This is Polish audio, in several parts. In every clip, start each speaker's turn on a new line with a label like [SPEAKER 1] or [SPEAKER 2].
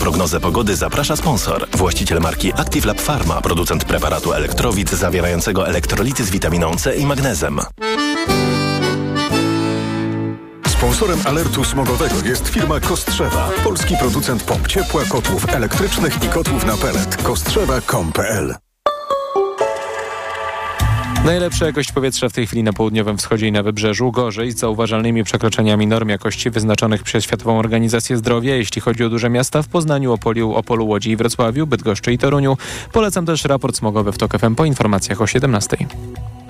[SPEAKER 1] prognozę pogody zaprasza sponsor. Właściciel marki Active Lab Pharma, producent preparatu elektrowid zawierającego elektrolity z witaminą C i magnezem.
[SPEAKER 2] Sponsorem alertu smogowego jest firma Kostrzewa, polski producent pomp ciepła, kotłów elektrycznych i kotłów na pelet. Kostrzewa.com.pl
[SPEAKER 3] Najlepsza jakość powietrza w tej chwili na południowym wschodzie i na wybrzeżu. Gorzej z zauważalnymi przekroczeniami norm jakości wyznaczonych przez Światową Organizację Zdrowia. Jeśli chodzi o duże miasta w Poznaniu, Opoliu, Opolu, Łodzi i Wrocławiu, Bydgoszczy i Toruniu. Polecam też raport smogowy w TOK FM po informacjach o 17.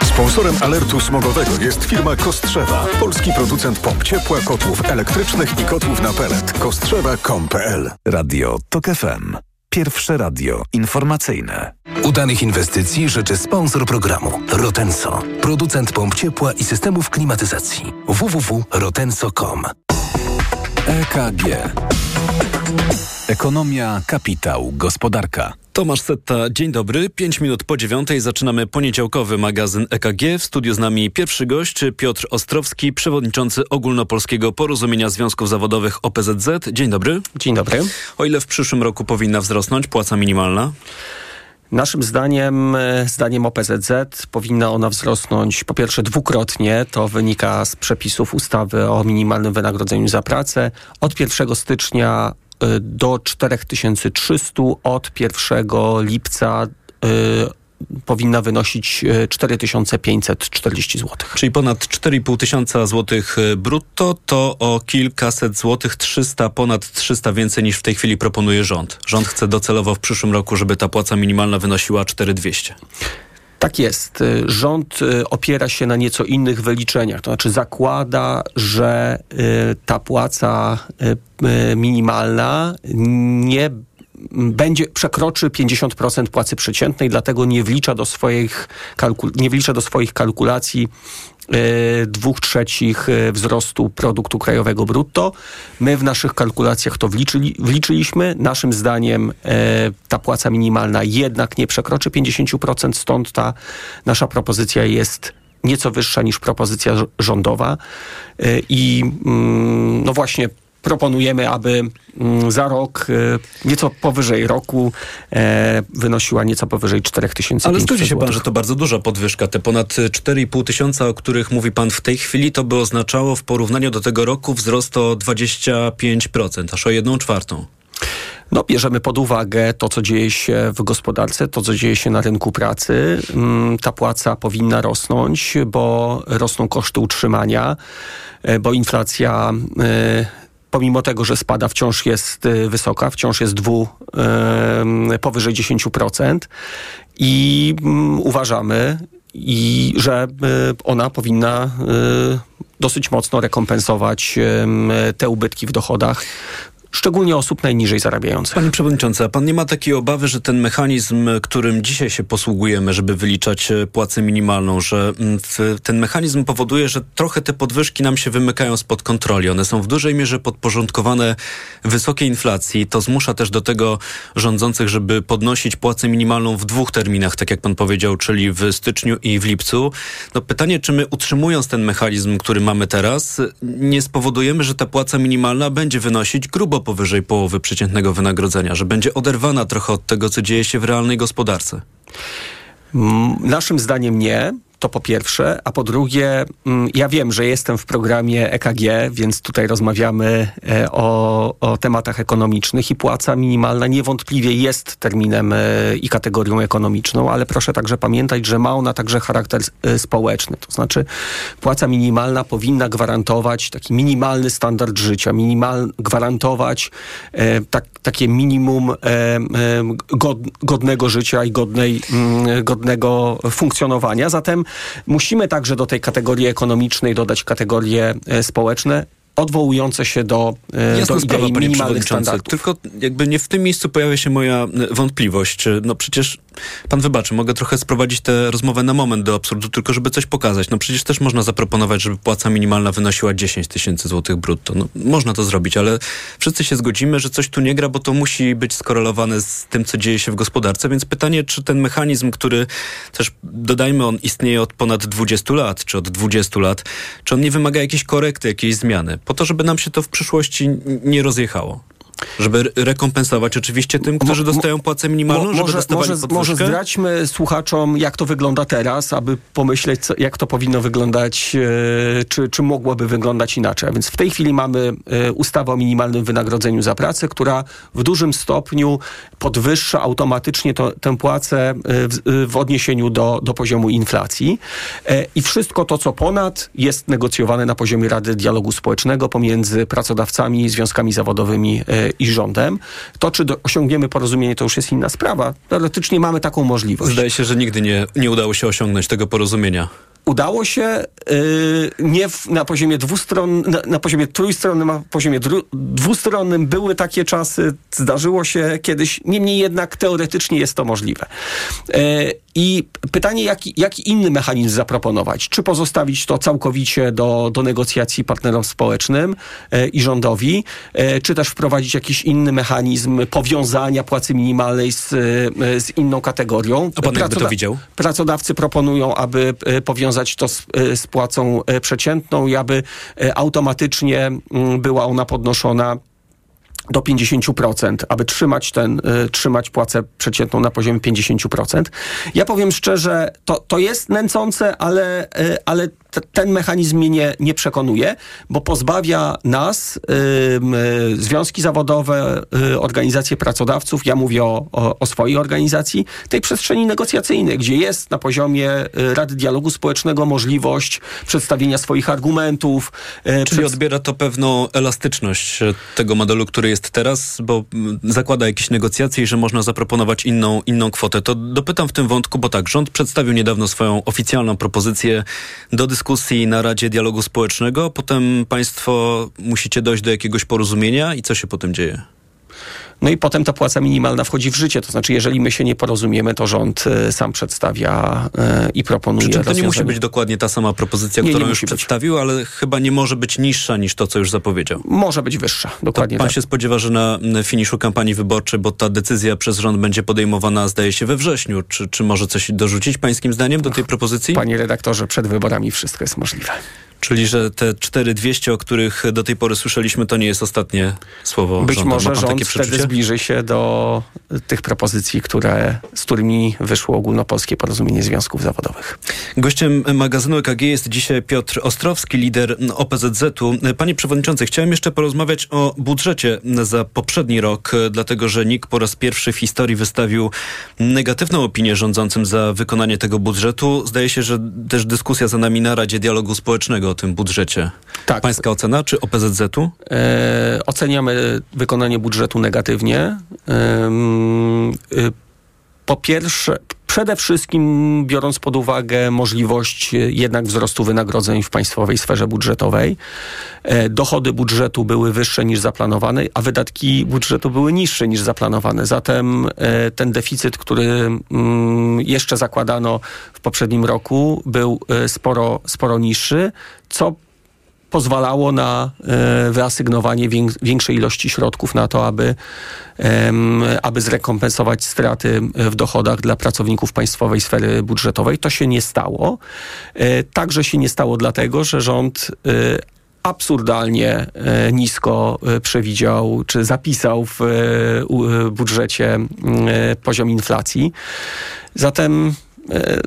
[SPEAKER 2] Sponsorem alertu smogowego jest firma Kostrzewa, polski producent pomp ciepła, kotłów elektrycznych i kotłów na pelet. Kostrzewa.com.pl
[SPEAKER 4] Radio TOK FM. Pierwsze radio informacyjne.
[SPEAKER 5] Udanych inwestycji życzy sponsor programu Rotenso, producent pomp ciepła i systemów klimatyzacji. www.rotenso.com
[SPEAKER 4] EKG. Ekonomia, kapitał, gospodarka.
[SPEAKER 6] Tomasz Setta, dzień dobry. Pięć minut po dziewiątej zaczynamy poniedziałkowy magazyn EKG. W studiu z nami pierwszy gość Piotr Ostrowski, przewodniczący Ogólnopolskiego Porozumienia Związków Zawodowych OPZZ. Dzień dobry.
[SPEAKER 7] Dzień dobry.
[SPEAKER 6] O ile w przyszłym roku powinna wzrosnąć płaca minimalna?
[SPEAKER 7] Naszym zdaniem, zdaniem OPZZ, powinna ona wzrosnąć po pierwsze dwukrotnie. To wynika z przepisów ustawy o minimalnym wynagrodzeniu za pracę. Od 1 stycznia do 4300 od 1 lipca y, powinna wynosić 4540 zł.
[SPEAKER 6] Czyli ponad 4,5 tysiąca złotych brutto to o kilkaset złotych, 300, ponad 300 więcej niż w tej chwili proponuje rząd. Rząd chce docelowo w przyszłym roku, żeby ta płaca minimalna wynosiła 4200.
[SPEAKER 7] Tak jest. Rząd opiera się na nieco innych wyliczeniach. To znaczy zakłada, że ta płaca minimalna nie będzie, przekroczy 50% płacy przeciętnej, dlatego nie wlicza do swoich, nie wlicza do swoich kalkulacji dwóch trzecich wzrostu produktu krajowego brutto. My w naszych kalkulacjach to wliczyli, wliczyliśmy. Naszym zdaniem ta płaca minimalna jednak nie przekroczy 50%, stąd ta nasza propozycja jest nieco wyższa niż propozycja rządowa. I no właśnie proponujemy, aby za rok, nieco powyżej roku, wynosiła nieco powyżej 4500
[SPEAKER 6] Ale zgodzi się pan, że to bardzo duża podwyżka. Te ponad 4,5 tysiąca, o których mówi pan w tej chwili, to by oznaczało w porównaniu do tego roku wzrost o 25%, aż o jedną czwartą.
[SPEAKER 7] No, bierzemy pod uwagę to, co dzieje się w gospodarce, to, co dzieje się na rynku pracy. Ta płaca powinna rosnąć, bo rosną koszty utrzymania, bo inflacja pomimo tego, że spada, wciąż jest wysoka, wciąż jest dwu, powyżej 10%. I uważamy, i że ona powinna dosyć mocno rekompensować te ubytki w dochodach szczególnie osób najniżej zarabiających.
[SPEAKER 6] Panie Przewodniczący, a Pan nie ma takiej obawy, że ten mechanizm, którym dzisiaj się posługujemy, żeby wyliczać płacę minimalną, że ten mechanizm powoduje, że trochę te podwyżki nam się wymykają spod kontroli. One są w dużej mierze podporządkowane wysokiej inflacji. To zmusza też do tego rządzących, żeby podnosić płacę minimalną w dwóch terminach, tak jak Pan powiedział, czyli w styczniu i w lipcu. No pytanie, czy my utrzymując ten mechanizm, który mamy teraz, nie spowodujemy, że ta płaca minimalna będzie wynosić grubo powyżej połowy przeciętnego wynagrodzenia, że będzie oderwana trochę od tego, co dzieje się w realnej gospodarce?
[SPEAKER 7] Naszym zdaniem nie. To po pierwsze, a po drugie, ja wiem, że jestem w programie EKG, więc tutaj rozmawiamy o, o tematach ekonomicznych i płaca minimalna niewątpliwie jest terminem i kategorią ekonomiczną, ale proszę także pamiętać, że ma ona także charakter społeczny. To znaczy płaca minimalna powinna gwarantować taki minimalny standard życia, minimal, gwarantować tak, takie minimum god, godnego życia i godnej, godnego funkcjonowania. Zatem musimy także do tej kategorii ekonomicznej dodać kategorie społeczne odwołujące się do,
[SPEAKER 6] Jasna
[SPEAKER 7] do
[SPEAKER 6] sprawa,
[SPEAKER 7] idei minimalnych standardów.
[SPEAKER 6] Tylko jakby nie w tym miejscu pojawia się moja wątpliwość. No przecież, pan wybaczy, mogę trochę sprowadzić tę rozmowę na moment do absurdu, tylko żeby coś pokazać. No przecież też można zaproponować, żeby płaca minimalna wynosiła 10 tysięcy złotych brutto. No, można to zrobić, ale wszyscy się zgodzimy, że coś tu nie gra, bo to musi być skorelowane z tym, co dzieje się w gospodarce. Więc pytanie, czy ten mechanizm, który też, dodajmy, on istnieje od ponad 20 lat, czy od 20 lat, czy on nie wymaga jakiejś korekty, jakiejś zmiany? Po to, żeby nam się to w przyszłości nie rozjechało. Żeby rekompensować oczywiście tym, którzy dostają płacę minimalną,
[SPEAKER 7] Mo,
[SPEAKER 6] żeby
[SPEAKER 7] może,
[SPEAKER 6] dostawali
[SPEAKER 7] może, może zdradźmy słuchaczom, jak to wygląda teraz, aby pomyśleć, co, jak to powinno wyglądać, e, czy, czy mogłoby wyglądać inaczej. A więc w tej chwili mamy e, ustawę o minimalnym wynagrodzeniu za pracę, która w dużym stopniu podwyższa automatycznie to, tę płacę e, w, w odniesieniu do, do poziomu inflacji. E, I wszystko to, co ponad, jest negocjowane na poziomie Rady Dialogu Społecznego pomiędzy pracodawcami, związkami zawodowymi e, i rządem. To, czy do, osiągniemy porozumienie, to już jest inna sprawa. Teoretycznie mamy taką możliwość.
[SPEAKER 6] Zdaje się, że nigdy nie, nie udało się osiągnąć tego porozumienia.
[SPEAKER 7] Udało się y, nie w, na poziomie dwustronnym, na, na poziomie trójstronnym, a na poziomie dru, dwustronnym były takie czasy, zdarzyło się kiedyś, niemniej jednak teoretycznie jest to możliwe. Y, I pytanie, jaki, jaki inny mechanizm zaproponować? Czy pozostawić to całkowicie do, do negocjacji partnerom społecznym y, i rządowi, y, czy też wprowadzić jakiś inny mechanizm powiązania płacy minimalnej z, y, z inną kategorią?
[SPEAKER 6] A pan jakby to widział?
[SPEAKER 7] Pracodawcy proponują, aby y, powiązać to z, y, z płacą y, przeciętną i aby y, automatycznie była ona podnoszona do 50%, aby trzymać ten, trzymać płacę przeciętną na poziomie 50%. Ja powiem szczerze, to, to jest nęcące, ale, ale ten mechanizm mnie nie, nie przekonuje, bo pozbawia nas, y, y, związki zawodowe, y, organizacje pracodawców, ja mówię o, o, o swojej organizacji, tej przestrzeni negocjacyjnej, gdzie jest na poziomie y, Rady Dialogu Społecznego możliwość przedstawienia swoich argumentów. y,
[SPEAKER 6] Czyli
[SPEAKER 7] przedst-
[SPEAKER 6] odbiera to pewną elastyczność e, tego modelu, który jest teraz, bo mm, zakłada jakieś negocjacje i że można zaproponować inną, inną kwotę. To dopytam w tym wątku, bo tak, rząd przedstawił niedawno swoją oficjalną propozycję do dyskusji na Radzie Dialogu Społecznego. Potem państwo musicie dojść do jakiegoś porozumienia i co się potem dzieje?
[SPEAKER 7] No i potem ta płaca minimalna wchodzi w życie. To znaczy, jeżeli my się nie porozumiemy, to rząd y, sam przedstawia y, i proponuje
[SPEAKER 6] Przy czym to nie musi być dokładnie ta sama propozycja,
[SPEAKER 7] Nie, nie
[SPEAKER 6] którą już
[SPEAKER 7] musi być.
[SPEAKER 6] przedstawił, ale chyba nie może być niższa niż to, co już zapowiedział.
[SPEAKER 7] Może być wyższa,
[SPEAKER 6] To
[SPEAKER 7] dokładnie
[SPEAKER 6] pan
[SPEAKER 7] tak.
[SPEAKER 6] się spodziewa, że na finiszu kampanii wyborczej, bo ta decyzja przez rząd będzie podejmowana, zdaje się, we wrześniu. Czy, czy może coś dorzucić pańskim zdaniem do tej propozycji?
[SPEAKER 7] Panie redaktorze, przed wyborami wszystko jest możliwe.
[SPEAKER 6] Czyli, że te 4200, o których do tej pory słyszeliśmy, to nie jest ostatnie słowo
[SPEAKER 7] Być
[SPEAKER 6] rządu.
[SPEAKER 7] Może rząd wtedy zbliży się do tych propozycji, które, z którymi wyszło ogólnopolskie porozumienie związków zawodowych.
[SPEAKER 6] Gościem magazynu EKG jest dzisiaj Piotr Ostrowski, lider OPZZ-u. Panie Przewodniczący, chciałem jeszcze porozmawiać o budżecie za poprzedni rok, dlatego że NIK po raz pierwszy w historii wystawił negatywną opinię rządzącym za wykonanie tego budżetu. Zdaje się, że też dyskusja za nami na Radzie Dialogu Społecznego o tym budżecie.
[SPEAKER 7] Tak.
[SPEAKER 6] Pańska ocena czy OPZZ-u?
[SPEAKER 7] E, oceniamy wykonanie budżetu negatywnie. Y, po pierwsze, przede wszystkim biorąc pod uwagę możliwość e, jednak wzrostu wynagrodzeń w państwowej sferze budżetowej, e, dochody budżetu były wyższe niż zaplanowane, a wydatki budżetu były niższe niż zaplanowane. Zatem e, ten deficyt, który mm, jeszcze zakładano w poprzednim roku, był sporo, sporo niższy, co pozwalało na e, wyasygnowanie większej ilości środków na to, aby, aby zrekompensować straty w dochodach dla pracowników państwowej sfery budżetowej. To się nie stało. E, Także się nie stało dlatego, że rząd e, absurdalnie e, nisko e, przewidział, czy zapisał w e, e, budżecie e, poziom inflacji. Zatem e,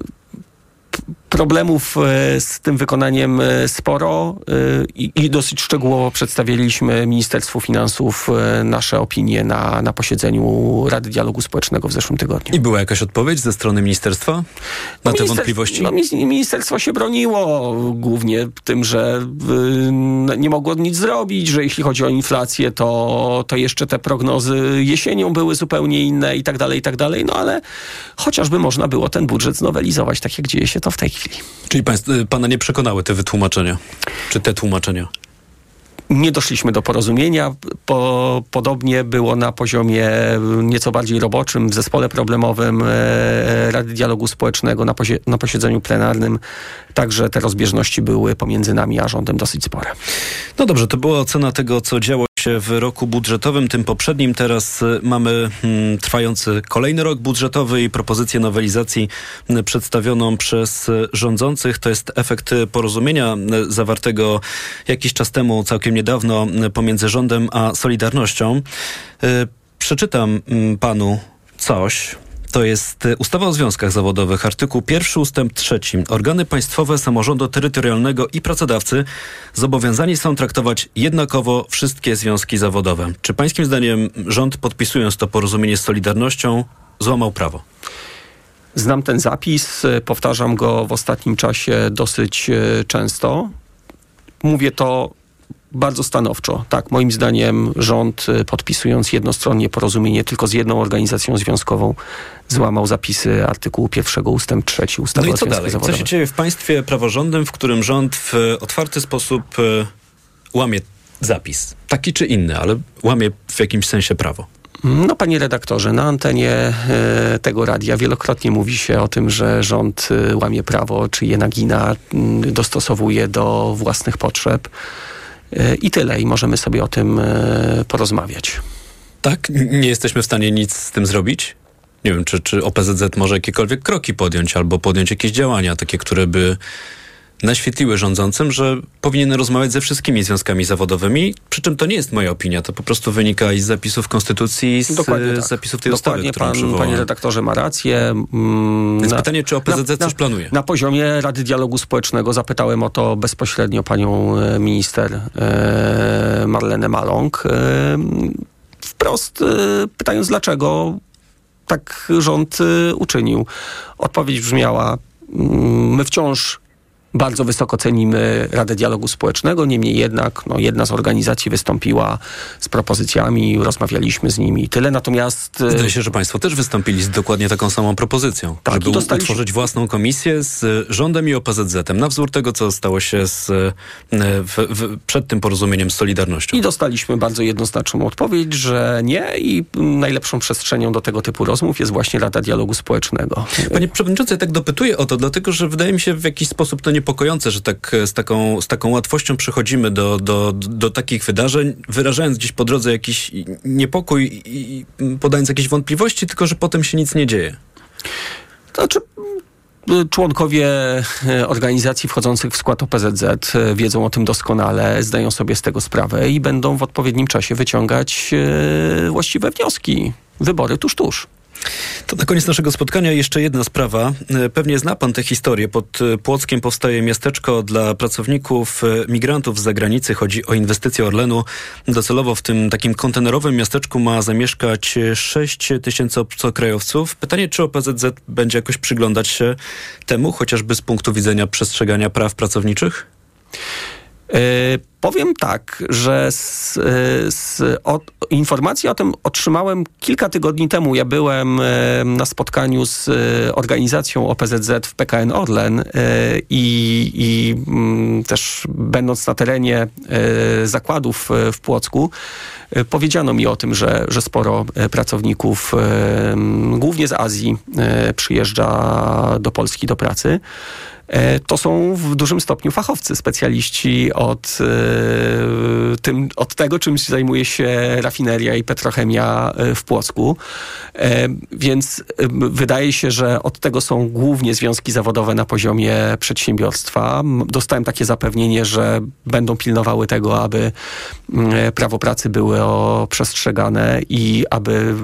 [SPEAKER 7] problemów e, z tym wykonaniem e, sporo e, i, i dosyć szczegółowo przedstawiliśmy Ministerstwu Finansów nasze opinie na, na posiedzeniu Rady Dialogu Społecznego w zeszłym tygodniu.
[SPEAKER 6] I była jakaś odpowiedź ze strony ministerstwa na te
[SPEAKER 7] Ministerstw-
[SPEAKER 6] wątpliwości?
[SPEAKER 7] No, ministerstwo się broniło głównie tym, że y, no, nie mogło nic zrobić, że jeśli chodzi o inflację, to, to jeszcze te prognozy jesienią były zupełnie inne i tak dalej, i tak dalej. No ale chociażby można było ten budżet znowelizować, tak jak dzieje się to w tej chwili.
[SPEAKER 6] Czyli państw, y, pana nie przekonały te wytłumaczenia? Czy te tłumaczenia?
[SPEAKER 7] Nie doszliśmy do porozumienia. Po, podobnie było na poziomie nieco bardziej roboczym, w zespole problemowym e, Rady Dialogu Społecznego na, posie, na posiedzeniu plenarnym. Także te rozbieżności były pomiędzy nami a rządem dosyć spore.
[SPEAKER 6] No dobrze, to była ocena tego, co działo się w roku budżetowym, tym poprzednim. Teraz y, mamy mm, trwający kolejny rok budżetowy i propozycję nowelizacji przedstawioną przez y, rządzących. To jest efekt porozumienia zawartego jakiś czas temu, całkiem niedawno niedawno pomiędzy rządem a Solidarnością. Przeczytam mm, panu coś. To jest ustawa o związkach zawodowych, artykuł pierwszy ustęp trzeci. Organy państwowe, samorządu terytorialnego i pracodawcy zobowiązani są traktować jednakowo wszystkie związki zawodowe. Czy pańskim zdaniem rząd podpisując to porozumienie z Solidarnością złamał prawo?
[SPEAKER 7] Znam ten zapis, powtarzam go w ostatnim czasie dosyć e, często. Mówię to bardzo stanowczo. Tak, moim zdaniem rząd e, podpisując jednostronnie porozumienie tylko z jedną organizacją związkową złamał zapisy artykułu pierwszego ustęp trzeci ustawy
[SPEAKER 6] no
[SPEAKER 7] i
[SPEAKER 6] co dalej?
[SPEAKER 7] Zawodowe.
[SPEAKER 6] Co się dzieje w państwie praworządnym, w którym rząd w otwarty sposób e, łamie zapis? Taki czy inny, ale łamie w jakimś sensie prawo.
[SPEAKER 7] No, panie redaktorze, na antenie e, tego radia wielokrotnie mówi się o tym, że rząd łamie prawo, czy je nagina, dostosowuje do własnych potrzeb. I tyle, i możemy sobie o tym e, porozmawiać.
[SPEAKER 6] Tak? Nie jesteśmy w stanie nic z tym zrobić? Nie wiem, czy, czy OPZZ może jakiekolwiek kroki podjąć, albo podjąć jakieś działania, takie, które by naświetliły rządzącym, że powinien rozmawiać ze wszystkimi związkami zawodowymi, przy czym to nie jest moja opinia, to po prostu wynika i z zapisów konstytucji, z,
[SPEAKER 7] Dokładnie tak.
[SPEAKER 6] z zapisów tej
[SPEAKER 7] Dokładnie
[SPEAKER 6] ustawy,
[SPEAKER 7] pan. Panie redaktorze ma rację. Mm,
[SPEAKER 6] Więc pytanie, czy OPZZ coś planuje?
[SPEAKER 7] Na poziomie Rady Dialogu Społecznego zapytałem o to bezpośrednio panią e, minister e, Marlenę Maląg. E, wprost e, pytając, dlaczego tak rząd e, uczynił. Odpowiedź brzmiała, mm, my wciąż bardzo wysoko cenimy Radę Dialogu Społecznego, niemniej jednak no, jedna z organizacji wystąpiła z propozycjami, rozmawialiśmy z nimi i tyle, natomiast... e,
[SPEAKER 6] Zdaje się, że państwo też wystąpili z dokładnie taką samą propozycją,
[SPEAKER 7] Tak,
[SPEAKER 6] żeby
[SPEAKER 7] dostaliśmy-
[SPEAKER 6] utworzyć własną komisję z rządem i OPZZ-em, na wzór tego, co stało się z, e, w, w, przed tym porozumieniem z Solidarnością.
[SPEAKER 7] I dostaliśmy bardzo jednoznaczną odpowiedź, że nie i najlepszą przestrzenią do tego typu rozmów jest właśnie Rada Dialogu Społecznego.
[SPEAKER 6] Panie Przewodniczący, ja tak dopytuję o to, dlatego że wydaje mi się w jakiś sposób to niepokojące, że tak e, z taką, z taką łatwością przychodzimy do, do, do takich wydarzeń, wyrażając gdzieś po drodze jakiś niepokój i, podając jakieś wątpliwości, tylko że potem się nic nie dzieje.
[SPEAKER 7] Znaczy, członkowie y, organizacji wchodzących w skład OPZZ y, wiedzą o tym doskonale, zdają sobie z tego sprawę i będą w odpowiednim czasie wyciągać y, właściwe wnioski. Wybory tuż, tuż.
[SPEAKER 6] To na koniec naszego spotkania jeszcze jedna sprawa. E, Pewnie zna pan tę historię. Pod e, Płockiem powstaje miasteczko dla pracowników e, migrantów z zagranicy. Chodzi o inwestycję Orlenu. Docelowo w tym takim kontenerowym miasteczku ma zamieszkać 6 tysięcy obcokrajowców. Pytanie, czy OPZZ będzie jakoś przyglądać się temu, chociażby z punktu widzenia przestrzegania praw pracowniczych?
[SPEAKER 7] Powiem tak, że z, z, od, informację o tym otrzymałem kilka tygodni temu. Ja byłem e, na spotkaniu z e, organizacją OPZZ w PKN Orlen e, i, i mm, też będąc na terenie zakładów w Płocku, powiedziano mi o tym, że, że sporo pracowników, głównie z Azji, przyjeżdża do Polski do pracy. To są w dużym stopniu fachowcy, specjaliści od, tym, od tego, czym zajmuje się rafineria i petrochemia e, w Płocku. E, Więc e, wydaje się, że od tego są głównie związki zawodowe na poziomie przedsiębiorstwa. Dostałem takie zapewnienie, że będą pilnowały tego, aby prawo pracy było przestrzegane i aby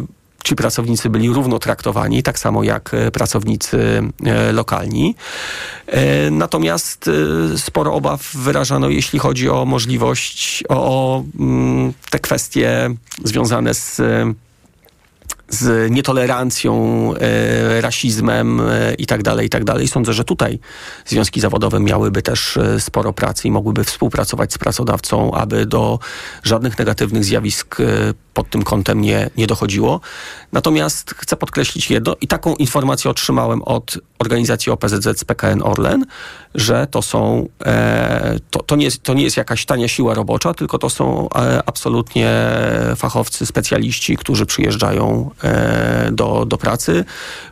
[SPEAKER 7] ci pracownicy byli równo traktowani, tak samo jak e, pracownicy e, lokalni. E, Natomiast sporo obaw wyrażano, jeśli chodzi o możliwość, o, mm, te kwestie związane z z nietolerancją, rasizmem e, i tak tak. Sądzę, że tutaj związki zawodowe miałyby też sporo pracy i mogłyby współpracować z pracodawcą, aby do żadnych negatywnych zjawisk pod tym kątem nie, nie dochodziło. Natomiast chcę podkreślić jedno i taką informację otrzymałem od organizacji OPZZ z PKN Orlen, że to są, e, to, to, nie jest, to nie jest jakaś tania siła robocza, tylko to są e, absolutnie fachowcy, specjaliści, którzy przyjeżdżają e, do, do pracy.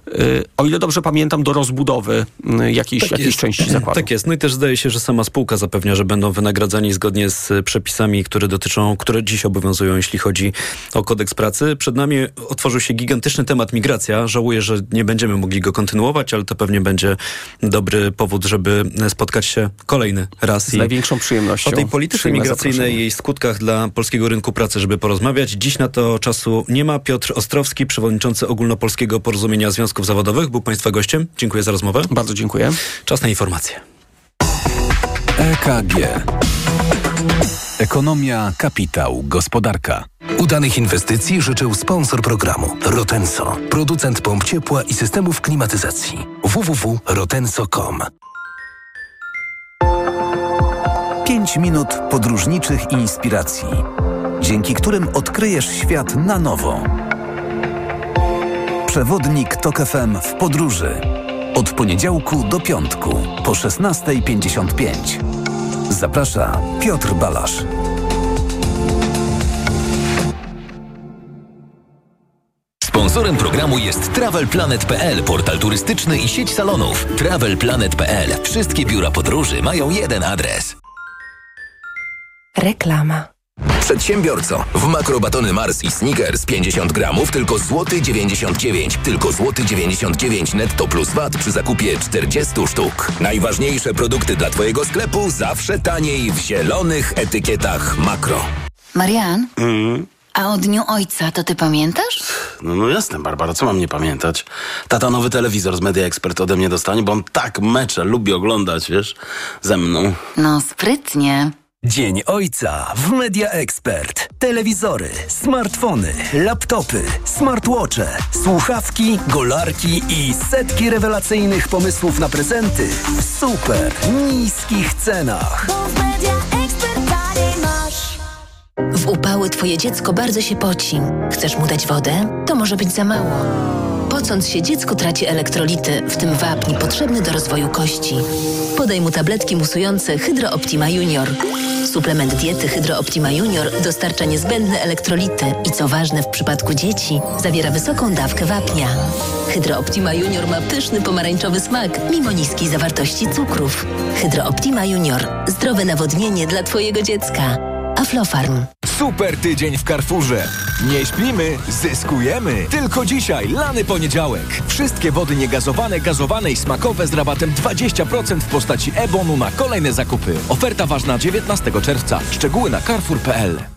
[SPEAKER 7] E, o ile dobrze pamiętam, do rozbudowy jakiejś,
[SPEAKER 6] Tak
[SPEAKER 7] jakiejś
[SPEAKER 6] jest.
[SPEAKER 7] części zakładu.
[SPEAKER 6] Tak jest. No i też zdaje się, że sama spółka zapewnia, że będą wynagradzani zgodnie z przepisami, które dotyczą, które dziś obowiązują, jeśli chodzi o kodeks pracy. Przed nami otworzył się gigantyczny temat migracja. Żałuję, że nie będziemy mogli go kontynuować, ale to pewnie będzie dobry powód, żeby spotkać się kolejny raz.
[SPEAKER 7] Z największą przyjemnością.
[SPEAKER 6] O tej polityce migracyjnej i jej skutkach dla polskiego rynku pracy, żeby porozmawiać. Dziś na to czasu nie ma. Piotr Ostrowski, przewodniczący Ogólnopolskiego Porozumienia Związków Zawodowych, był Państwa gościem. Dziękuję za rozmowę.
[SPEAKER 7] Bardzo dziękuję.
[SPEAKER 6] Czas na informacje.
[SPEAKER 4] EKG. Ekonomia, kapitał, gospodarka.
[SPEAKER 5] Udanych inwestycji życzył sponsor programu Rotenso, producent pomp ciepła i systemów klimatyzacji. www.rotenso.com
[SPEAKER 4] 5 minut podróżniczych inspiracji, dzięki którym odkryjesz świat na nowo. Przewodnik TOK FM w podróży. Od poniedziałku do piątku po 16.55. Zaprasza Piotr Balasz.
[SPEAKER 8] Sponsorem programu jest TravelPlanet.pl, portal turystyczny i sieć salonów. TravelPlanet.pl. Wszystkie biura podróży mają jeden adres.
[SPEAKER 9] Reklama.
[SPEAKER 8] Przedsiębiorco, w makrobatony Mars i Snickers 50 gramów tylko złoty 99, tylko złoty 99 netto plus VAT przy zakupie 40 sztuk. Najważniejsze produkty dla Twojego sklepu zawsze taniej w zielonych etykietach makro.
[SPEAKER 9] Marian? A o Dniu Ojca to ty pamiętasz?
[SPEAKER 10] No, no jasne, Barbara, co mam nie pamiętać? Tata nowy telewizor z Media Expert ode mnie dostanie, bo on tak mecze lubi oglądać, wiesz, ze mną.
[SPEAKER 9] No sprytnie.
[SPEAKER 11] Dzień Ojca w Media Expert. Telewizory, smartfony, laptopy, smartwatche, słuchawki, golarki i setki rewelacyjnych pomysłów na prezenty w super niskich cenach.
[SPEAKER 12] W upały twoje dziecko bardzo się poci. Chcesz mu dać wodę? To może być za mało. Pocąc się, dziecko traci elektrolity, w tym wapń potrzebny do rozwoju kości. Podaj mu tabletki musujące Hydro Optima Junior. Suplement diety Hydro Optima Junior dostarcza niezbędne elektrolity i co ważne w przypadku dzieci, zawiera wysoką dawkę wapnia. Hydro Optima Junior ma pyszny pomarańczowy smak, mimo niskiej zawartości cukrów. Hydro Optima Junior. Zdrowe nawodnienie dla twojego dziecka. Aflofarm.
[SPEAKER 11] Super tydzień w Carrefourze. Nie śpimy, zyskujemy. Tylko dzisiaj, lany poniedziałek. Wszystkie wody niegazowane, gazowane i smakowe z rabatem 20% w postaci e-bonu na kolejne zakupy. Oferta ważna 19 czerwca. Szczegóły na carrefour.pl.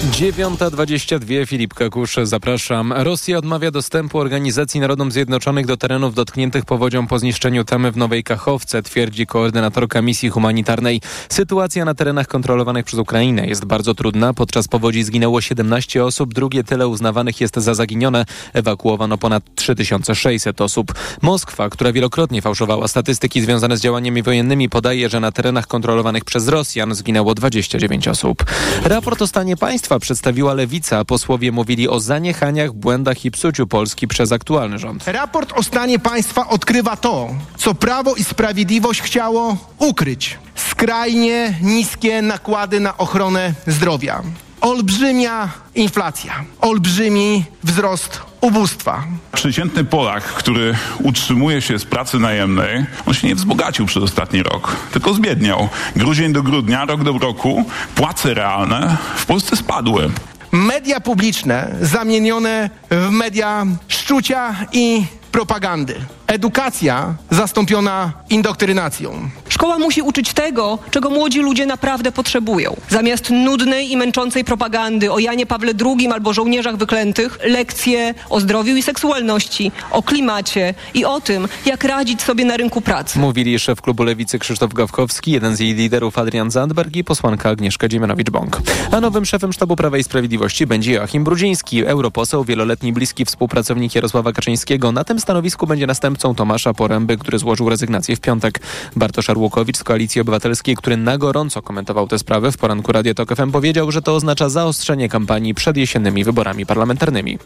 [SPEAKER 3] 9.22 Filip Kakusz, zapraszam. Rosja odmawia dostępu Organizacji Narodów Zjednoczonych do terenów dotkniętych powodzią po zniszczeniu tamy w Nowej Kachowce, twierdzi koordynatorka misji humanitarnej. Sytuacja na terenach kontrolowanych przez Ukrainę jest bardzo trudna. Podczas powodzi zginęło 17 osób, drugie tyle uznawanych jest za zaginione. Ewakuowano ponad 3600 osób. Moskwa, która wielokrotnie fałszowała statystyki związane z działaniami wojennymi, podaje, że na terenach kontrolowanych przez Rosjan zginęło 29 osób. Raport o stanie państwa przedstawiła Lewica. Posłowie mówili o zaniechaniach, błędach i psuciu Polski przez aktualny rząd.
[SPEAKER 13] Raport o stanie państwa odkrywa to, co Prawo i Sprawiedliwość chciało ukryć. Skrajnie niskie nakłady na ochronę zdrowia. Olbrzymia inflacja, olbrzymi wzrost ubóstwa.
[SPEAKER 14] Przeciętny Polak, który utrzymuje się z pracy najemnej, on się nie wzbogacił przez ostatni rok, tylko zbiedniał. Grudzień do grudnia, rok do roku, płace realne w Polsce spadły.
[SPEAKER 13] Media publiczne zamienione w media szczucia i propagandy. Edukacja zastąpiona indoktrynacją.
[SPEAKER 15] Szkoła musi uczyć tego, czego młodzi ludzie naprawdę potrzebują. Zamiast nudnej i męczącej propagandy o Janie Pawle II albo żołnierzach wyklętych, lekcje o zdrowiu i seksualności, o klimacie i o tym, jak radzić sobie na rynku pracy.
[SPEAKER 3] Mówili szef klubu Lewicy Krzysztof Gawkowski, jeden z jej liderów Adrian Zandberg i posłanka Agnieszka Dziemianowicz-Bąk. A nowym szefem sztabu Prawa i Sprawiedliwości będzie Joachim Brudziński, europoseł, wieloletni bliski współpracownik Jarosława Kaczyńskiego. Na tym stanowisku będzie następcą Tomasza Poręby, który złożył rezygnację w piątek. Bartosz Arłukowicz z Koalicji Obywatelskiej, który na gorąco komentował tę sprawę w poranku Radio Tok FM powiedział, że to oznacza zaostrzenie kampanii przed jesiennymi wyborami parlamentarnymi.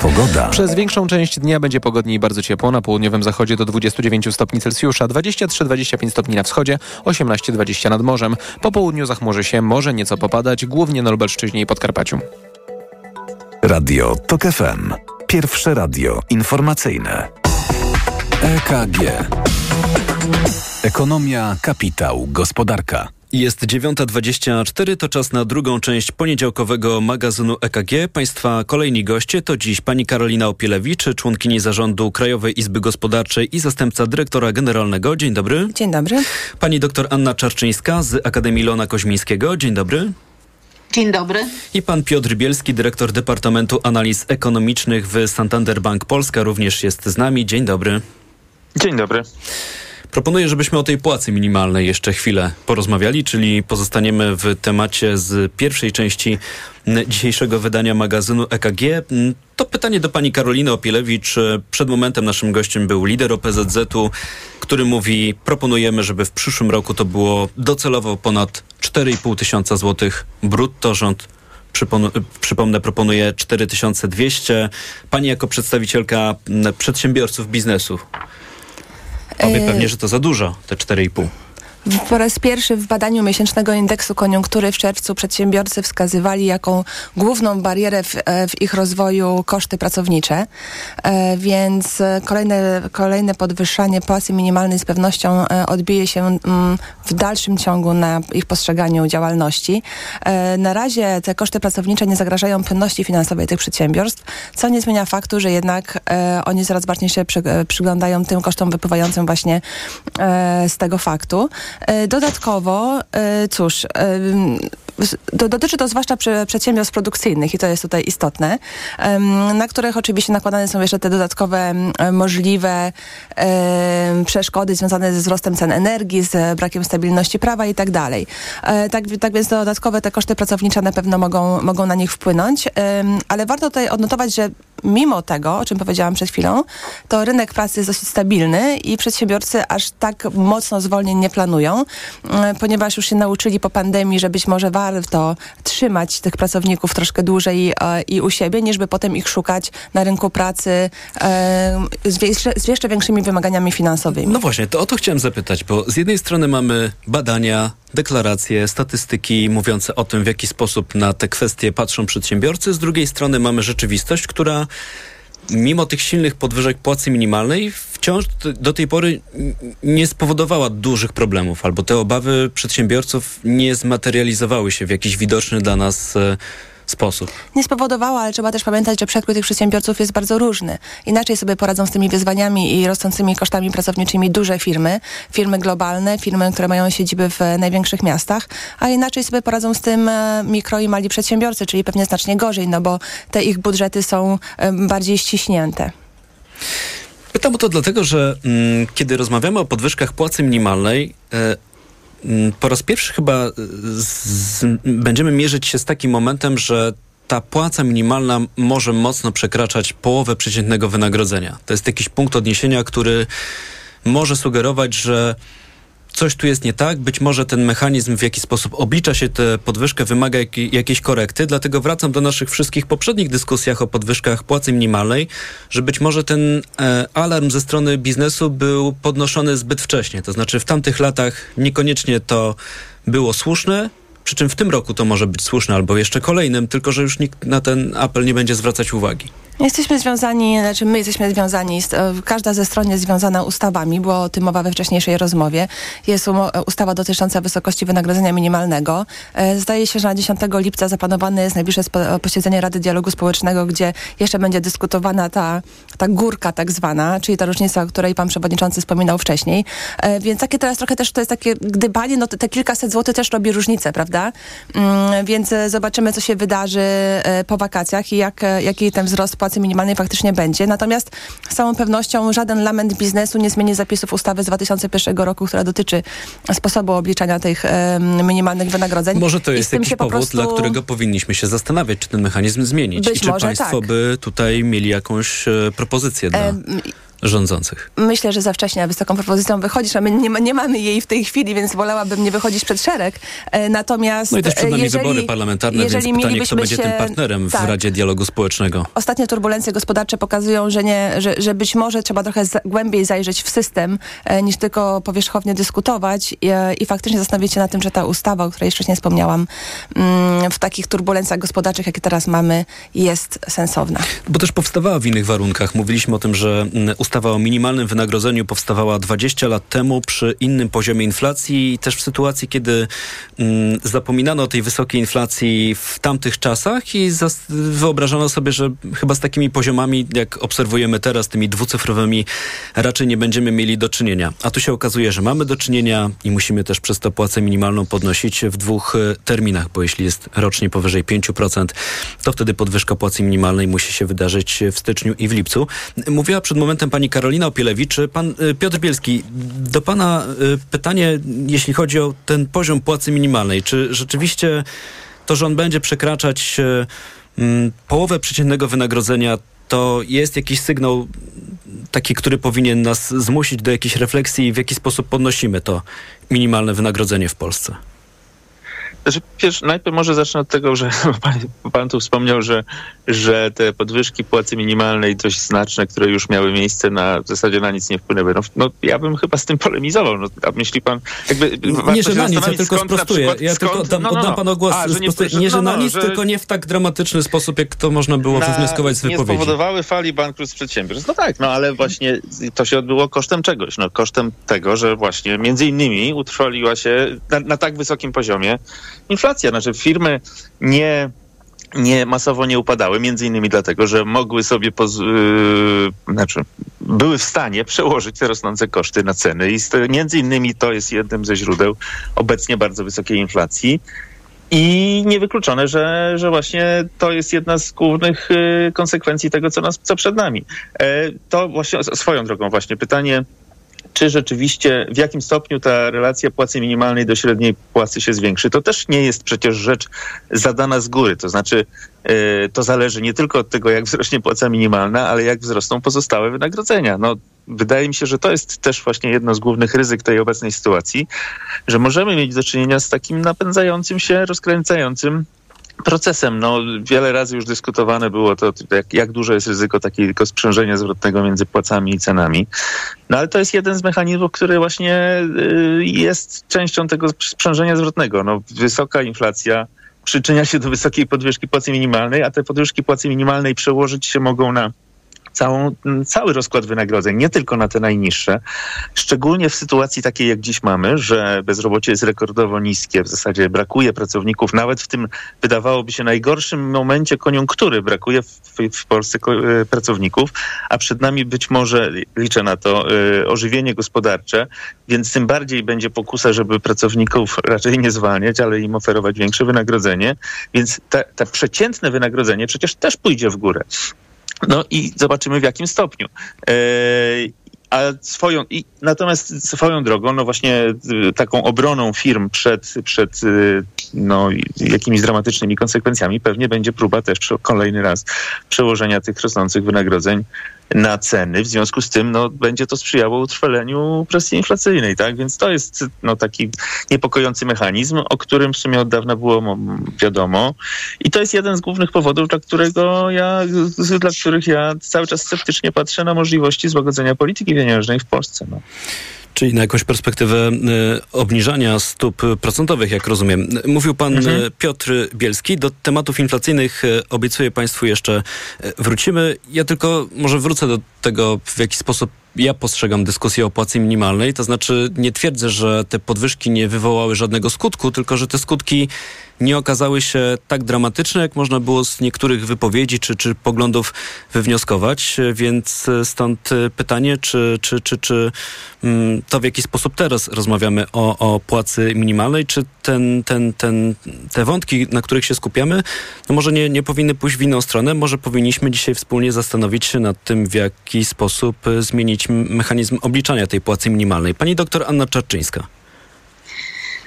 [SPEAKER 4] Pogoda.
[SPEAKER 3] Przez większą część dnia będzie pogodniej i bardzo ciepło. Na południowym zachodzie do 29 stopni Celsjusza, 23-25 stopni na wschodzie, 18-20 nad morzem. Po południu zachmurzy się, może nieco popadać, głównie na Lubelszczyźnie i Podkarpaciu.
[SPEAKER 4] Radio TOK FM. Pierwsze radio informacyjne. EKG. Ekonomia, kapitał, gospodarka.
[SPEAKER 6] Jest 9.24, to czas na drugą część poniedziałkowego magazynu EKG. Państwa kolejni goście to dziś pani Karolina Opielewicz, członkini zarządu Krajowej Izby Gospodarczej i zastępca dyrektora generalnego. Dzień dobry.
[SPEAKER 16] Dzień dobry.
[SPEAKER 6] Pani doktor Anna Czarczyńska z Akademii Lona Koźmińskiego. Dzień dobry.
[SPEAKER 16] Dzień dobry.
[SPEAKER 6] I pan Piotr Bielski, dyrektor Departamentu Analiz Ekonomicznych w Santander Bank Polska również jest z nami. Dzień dobry.
[SPEAKER 17] Dzień dobry.
[SPEAKER 6] Proponuję, żebyśmy o tej płacy minimalnej jeszcze chwilę porozmawiali, czyli pozostaniemy w temacie z pierwszej części dzisiejszego wydania magazynu EKG. To pytanie do pani Karoliny Opielewicz. Przed momentem naszym gościem był lider OPZZ-u, który mówi, proponujemy, żeby w przyszłym roku to było docelowo ponad 4,5 tysiąca złotych brutto. Rząd przypomnę, proponuje 4200. Pani jako przedstawicielka przedsiębiorców biznesu powie pewnie, że to za dużo, te 4,5.
[SPEAKER 16] Po raz pierwszy w badaniu miesięcznego indeksu koniunktury w czerwcu przedsiębiorcy wskazywali jaką główną barierę w, e, w ich rozwoju koszty pracownicze, e, więc kolejne, kolejne podwyższanie płacy minimalnej z pewnością e, odbije się mm, w dalszym ciągu na ich postrzeganiu działalności. E, na razie te koszty pracownicze nie zagrażają płynności finansowej tych przedsiębiorstw, co nie zmienia faktu, że jednak e, oni coraz bardziej się przy, e, przyglądają tym kosztom wypływającym właśnie z tego faktu. E, dodatkowo, e, cóż, e, dotyczy to zwłaszcza przedsiębiorstw produkcyjnych i to jest tutaj istotne, na których oczywiście nakładane są jeszcze te dodatkowe możliwe przeszkody związane ze wzrostem cen energii, z brakiem stabilności prawa i tak dalej. Tak, tak więc dodatkowe te koszty pracownicze na pewno mogą, mogą na nich wpłynąć, ale warto tutaj odnotować, że mimo tego, o czym powiedziałam przed chwilą, to rynek pracy jest dosyć stabilny i przedsiębiorcy aż tak mocno zwolnień nie planują, mm, ponieważ już się nauczyli po pandemii, że być może warto trzymać tych pracowników troszkę dłużej e, i u siebie, niż by potem ich szukać na rynku pracy e, z, jeszcze, z jeszcze większymi wymaganiami finansowymi.
[SPEAKER 6] No właśnie, to o to chciałem zapytać, bo z jednej strony mamy badania, deklaracje, statystyki mówiące o tym, w jaki sposób na te kwestie patrzą przedsiębiorcy. Z drugiej strony mamy rzeczywistość, która mimo tych silnych podwyżek płacy minimalnej wciąż do tej pory nie spowodowała dużych problemów, albo te obawy przedsiębiorców nie zmaterializowały się w jakiś widoczny dla nas e, sposób.
[SPEAKER 16] Nie spowodowała, ale trzeba też pamiętać, że przekrój tych przedsiębiorców jest bardzo różny. Inaczej sobie poradzą z tymi wyzwaniami i rosnącymi kosztami pracowniczymi duże firmy, firmy globalne, firmy, które mają siedziby w największych miastach, a inaczej sobie poradzą z tym e, mikro i mali przedsiębiorcy, czyli pewnie znacznie gorzej, no bo te ich budżety są e, bardziej ściśnięte.
[SPEAKER 6] Pytam o to dlatego, że mm, kiedy rozmawiamy o podwyżkach płacy minimalnej, Mm, po raz pierwszy chyba e, z, będziemy mierzyć się z takim momentem, że ta płaca minimalna może mocno przekraczać połowę przeciętnego wynagrodzenia. To jest jakiś punkt odniesienia, który może sugerować, że coś tu jest nie tak, być może ten mechanizm w jaki sposób oblicza się tę podwyżkę wymaga jak, jakiejś korekty, dlatego wracam do naszych wszystkich poprzednich dyskusjach o podwyżkach płacy minimalnej, że być może ten e, alarm ze strony biznesu był podnoszony zbyt wcześnie, to znaczy w tamtych latach niekoniecznie to było słuszne, przy czym w tym roku to może być słuszne albo jeszcze kolejnym, tylko że już nikt na ten apel nie będzie zwracać uwagi.
[SPEAKER 16] Jesteśmy związani, znaczy my jesteśmy związani, e, każda ze stron jest związana ustawami, było o tym mowa we wcześniejszej rozmowie. Jest ustawa dotycząca wysokości wynagrodzenia minimalnego. E, zdaje się, że na 10 lipca zaplanowane jest najbliższe posiedzenie Rady Dialogu Społecznego, gdzie jeszcze będzie dyskutowana ta, ta górka tak zwana, czyli ta różnica, o której pan przewodniczący wspominał wcześniej. E, więc takie teraz trochę też to jest takie gdybanie, no te kilkaset złotych też robi różnicę, prawda? Mm, więc zobaczymy, co się wydarzy po wakacjach i jak, jaki ten wzrost płacy minimalnej faktycznie będzie. Natomiast z całą pewnością żaden lament biznesu nie zmieni zapisów ustawy z 2001 roku, która dotyczy sposobu obliczania tych e, minimalnych wynagrodzeń.
[SPEAKER 6] Może to jest jakiś powód, prostu... dla którego powinniśmy się zastanawiać, czy ten mechanizm zmienić
[SPEAKER 16] Być
[SPEAKER 6] i czy państwo
[SPEAKER 16] tak.
[SPEAKER 6] by tutaj mieli jakąś e, propozycję dla... E, rządzących?
[SPEAKER 16] Myślę, że za wcześnie na wysoką propozycją wychodzisz, a my nie, nie, mamy jej w tej chwili, więc wolałabym nie wychodzić przed szereg. E, natomiast
[SPEAKER 6] No i też przed nami jeżeli, wybory parlamentarne, jeżeli więc pytanie, kto będzie się, tym partnerem tak, w Radzie Dialogu Społecznego?
[SPEAKER 16] Ostatnie turbulencje gospodarcze pokazują, że, nie, że, że być może trzeba trochę z, głębiej zajrzeć w system, e, niż tylko powierzchownie dyskutować e, i faktycznie zastanowić się na tym, że ta ustawa, o której wcześniej wspomniałam, mm, w takich turbulencjach gospodarczych, jakie teraz mamy, jest sensowna.
[SPEAKER 6] Bo też powstawała w innych warunkach. Mówiliśmy o tym, że mm, ustawa Ustawa o minimalnym wynagrodzeniu powstawała 20 lat temu przy innym poziomie inflacji i też w sytuacji, kiedy mm, zapominano o tej wysokiej inflacji w tamtych czasach i wyobrażano sobie, że chyba z takimi poziomami, jak obserwujemy teraz, tymi dwucyfrowymi, raczej nie będziemy mieli do czynienia. A tu się okazuje, że mamy do czynienia i musimy też przez to płacę minimalną podnosić w dwóch e, terminach, bo jeśli jest rocznie powyżej 5%, to wtedy podwyżka płacy minimalnej musi się wydarzyć w styczniu i w lipcu. Mówiła przed momentem pani Karolina Opielewicz. Pan y, Piotr Bielski, do pana y, pytanie, jeśli chodzi o ten poziom płacy minimalnej. Czy rzeczywiście to, że on będzie przekraczać y, mm, połowę przeciętnego wynagrodzenia, to jest jakiś sygnał taki, który powinien nas zmusić do jakiejś refleksji, w jaki sposób podnosimy to minimalne wynagrodzenie w Polsce?
[SPEAKER 17] Znaczy, najpierw może zacznę od tego, że pan, pan tu wspomniał, że, że te podwyżki płacy minimalnej dość znaczne, które już miały miejsce, na, w zasadzie na nic nie wpłynęły. No, no ja bym chyba z tym polemizował. No, a myśli pan... Jakby,
[SPEAKER 6] nie, że na nic, ja tylko sprostuję. Przykład, ja skąd, tylko oddam, no, no, oddam panu głos. A, że nie, że, nie, że na nic, że... tylko nie w tak dramatyczny sposób, jak to można było na, wywnioskować z wypowiedzi.
[SPEAKER 17] Nie spowodowały fali bankructw przedsiębiorstw. No tak, no ale właśnie to się odbyło kosztem czegoś. No, kosztem tego, że właśnie między innymi utrwaliła się na, na tak wysokim poziomie inflacja. Znaczy firmy nie nie masowo nie upadały, między innymi dlatego, że mogły sobie, yy, znaczy były w stanie przełożyć te rosnące koszty na ceny i między innymi to jest jednym ze źródeł obecnie bardzo wysokiej inflacji. I niewykluczone, że, że właśnie to jest jedna z głównych y, konsekwencji tego, co, nas, co przed nami. E, to właśnie swoją drogą właśnie pytanie czy rzeczywiście w jakim stopniu ta relacja płacy minimalnej do średniej płacy się zwiększy. To też nie jest przecież rzecz zadana z góry. To znaczy, yy, to zależy nie tylko od tego, jak wzrośnie płaca minimalna, ale jak wzrosną pozostałe wynagrodzenia. No, wydaje mi się, że to jest też właśnie jedno z głównych ryzyk tej obecnej sytuacji, że możemy mieć do czynienia z takim napędzającym się, rozkręcającym procesem. No, wiele razy już dyskutowane było to, jak, jak duże jest ryzyko takiego sprzężenia zwrotnego między płacami i cenami. No ale to jest jeden z mechanizmów, który właśnie y, jest częścią tego sprzężenia zwrotnego. No, wysoka inflacja przyczynia się do wysokiej podwyżki płacy minimalnej, a te podwyżki płacy minimalnej przełożyć się mogą na całą, cały rozkład wynagrodzeń, nie tylko na te najniższe. Szczególnie w sytuacji takiej, jak dziś mamy, że bezrobocie jest rekordowo niskie, w zasadzie brakuje pracowników, nawet w tym wydawałoby się najgorszym momencie koniunktury brakuje w, w Polsce e, pracowników, a przed nami być może, liczę na to, e, ożywienie gospodarcze, więc tym bardziej będzie pokusa, żeby pracowników raczej nie zwalniać, ale im oferować większe wynagrodzenie. Więc te przeciętne wynagrodzenie przecież też pójdzie w górę. No i zobaczymy w jakim stopniu. E, a swoją, i, natomiast swoją drogą, no właśnie y, taką obroną firm przed, przed y, no, jakimiś dramatycznymi konsekwencjami pewnie będzie próba też kolejny raz przełożenia tych rosnących wynagrodzeń na ceny. W związku z tym no, będzie to sprzyjało utrwaleniu presji inflacyjnej, tak? Więc to jest no, taki niepokojący mechanizm, o którym w sumie od dawna było wiadomo. I to jest jeden z głównych powodów, dla którego ja, dla których ja cały czas sceptycznie patrzę na możliwości złagodzenia polityki pieniężnej w Polsce. No.
[SPEAKER 6] Czyli na jakąś perspektywę obniżania stóp procentowych, jak rozumiem. Mówił pan mhm. Piotr Bielski. Do tematów inflacyjnych obiecuję państwu jeszcze wrócimy. Ja tylko może wrócę do tego, w jaki sposób ja postrzegam dyskusję o płacy minimalnej. To znaczy nie twierdzę, że te podwyżki nie wywołały żadnego skutku, tylko że te skutki nie okazały się tak dramatyczne, jak można było z niektórych wypowiedzi czy, czy poglądów wywnioskować. Więc stąd pytanie, czy, czy, czy, czy mm, to w jaki sposób teraz rozmawiamy o, o płacy minimalnej, czy ten, ten, ten, te wątki, na których się skupiamy, no może nie, nie powinny pójść w inną stronę. Może powinniśmy dzisiaj wspólnie zastanowić się nad tym, w jaki sposób zmienić mechanizm obliczania tej płacy minimalnej. Pani doktor Anna Czarczyńska.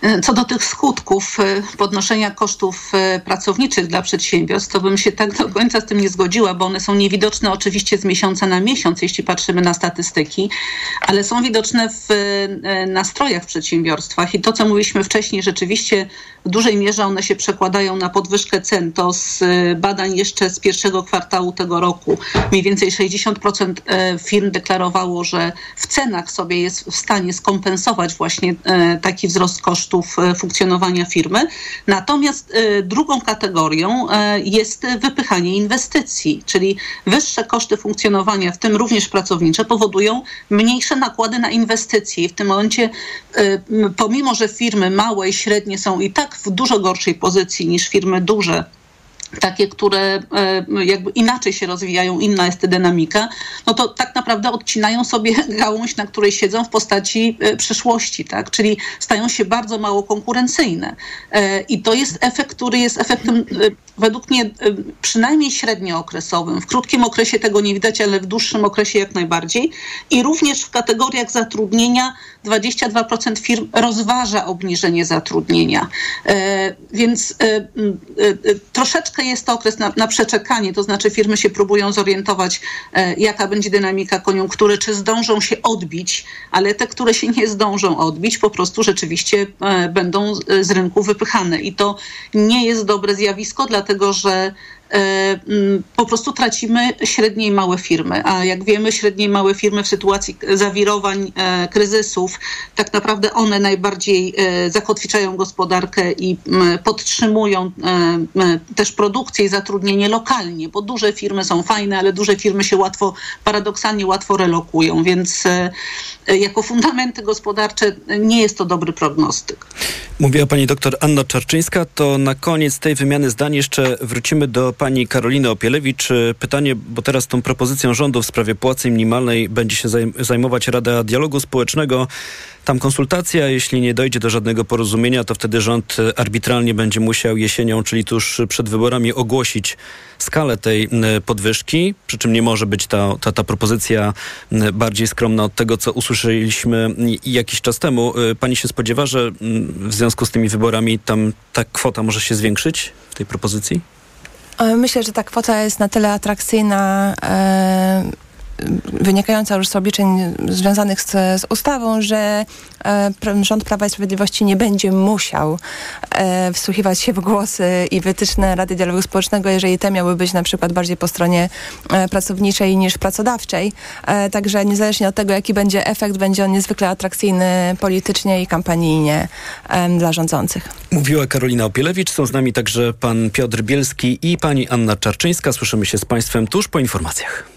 [SPEAKER 18] E, co do tych skutków e, podnoszenia kosztów e, pracowniczych dla przedsiębiorstw, to bym się tak do końca z tym nie zgodziła, bo one są niewidoczne oczywiście z miesiąca na miesiąc, jeśli patrzymy na statystyki, ale są widoczne w nastrojach w przedsiębiorstwach. I to, co mówiliśmy wcześniej, rzeczywiście w dużej mierze one się przekładają na podwyżkę cen. To z badań jeszcze z pierwszego kwartału tego roku mniej więcej 60% firm deklarowało, że w cenach sobie jest w stanie skompensować właśnie taki wzrost kosztów kosztów e, funkcjonowania firmy. Natomiast e, drugą kategorią e, jest wypychanie inwestycji, czyli wyższe koszty funkcjonowania, w tym również pracownicze, powodują mniejsze nakłady na inwestycje. I w tym momencie, pomimo że firmy małe i średnie są i tak w dużo gorszej pozycji niż firmy duże, takie, które e, jakby inaczej się rozwijają, inna jest dynamika, no to tak naprawdę odcinają sobie gałąź, na której siedzą w postaci e, przyszłości, tak? Czyli stają się bardzo mało konkurencyjne. E, I to jest efekt, który jest efektem według mnie przynajmniej średniookresowym. W krótkim okresie tego nie widać, ale w dłuższym okresie jak najbardziej. I również w kategoriach zatrudnienia 22% firm rozważa obniżenie zatrudnienia. Więc troszeczkę troszeczkę jest to okres na, na, przeczekanie, to znaczy firmy się próbują zorientować, e, jaka będzie dynamika koniunktury, czy zdążą się odbić, ale te, które się nie zdążą odbić, po prostu rzeczywiście e, będą z rynku wypychane. I to nie jest dobre zjawisko, dlatego że po prostu tracimy średnie i małe firmy. A jak wiemy, średnie i małe firmy w sytuacji zawirowań, e, kryzysów, tak naprawdę one najbardziej e, zakotwiczają gospodarkę i podtrzymują też produkcję i zatrudnienie lokalnie, bo duże firmy są fajne, ale duże firmy się łatwo, paradoksalnie łatwo relokują, więc jako fundamenty gospodarcze nie jest to dobry prognostyk.
[SPEAKER 6] Mówiła pani doktor Anna Czarczyńska. To na koniec tej wymiany zdań jeszcze wrócimy do pani Karoliny Opielewicz. Pytanie, bo teraz tą propozycją rządu w sprawie płacy minimalnej będzie się zajmować Rada Dialogu Społecznego. Tam konsultacja, jeśli nie dojdzie do żadnego porozumienia, to wtedy rząd arbitralnie będzie musiał jesienią, czyli tuż przed wyborami, ogłosić skalę tej podwyżki, przy czym nie może być ta, ta, ta propozycja bardziej skromna od tego, co usłyszeliśmy jakiś czas temu. Pani się spodziewa, że w związku z tymi wyborami tam ta kwota może się zwiększyć w tej propozycji?
[SPEAKER 16] E, myślę, że ta kwota jest na tyle atrakcyjna. Wynikająca już z obliczeń związanych z, z ustawą, że e, rząd Prawa i Sprawiedliwości nie będzie musiał e, wsłuchiwać się w głosy i wytyczne Rady Dialogu Społecznego, jeżeli te miały być na przykład bardziej po stronie e, pracowniczej niż pracodawczej. E, także niezależnie od tego, jaki będzie efekt, będzie on niezwykle atrakcyjny politycznie i kampanijnie dla rządzących.
[SPEAKER 6] Mówiła Karolina Opielewicz, są z nami także pan Piotr Bielski i pani Anna Czarczyńska. Słyszymy się z państwem tuż po informacjach.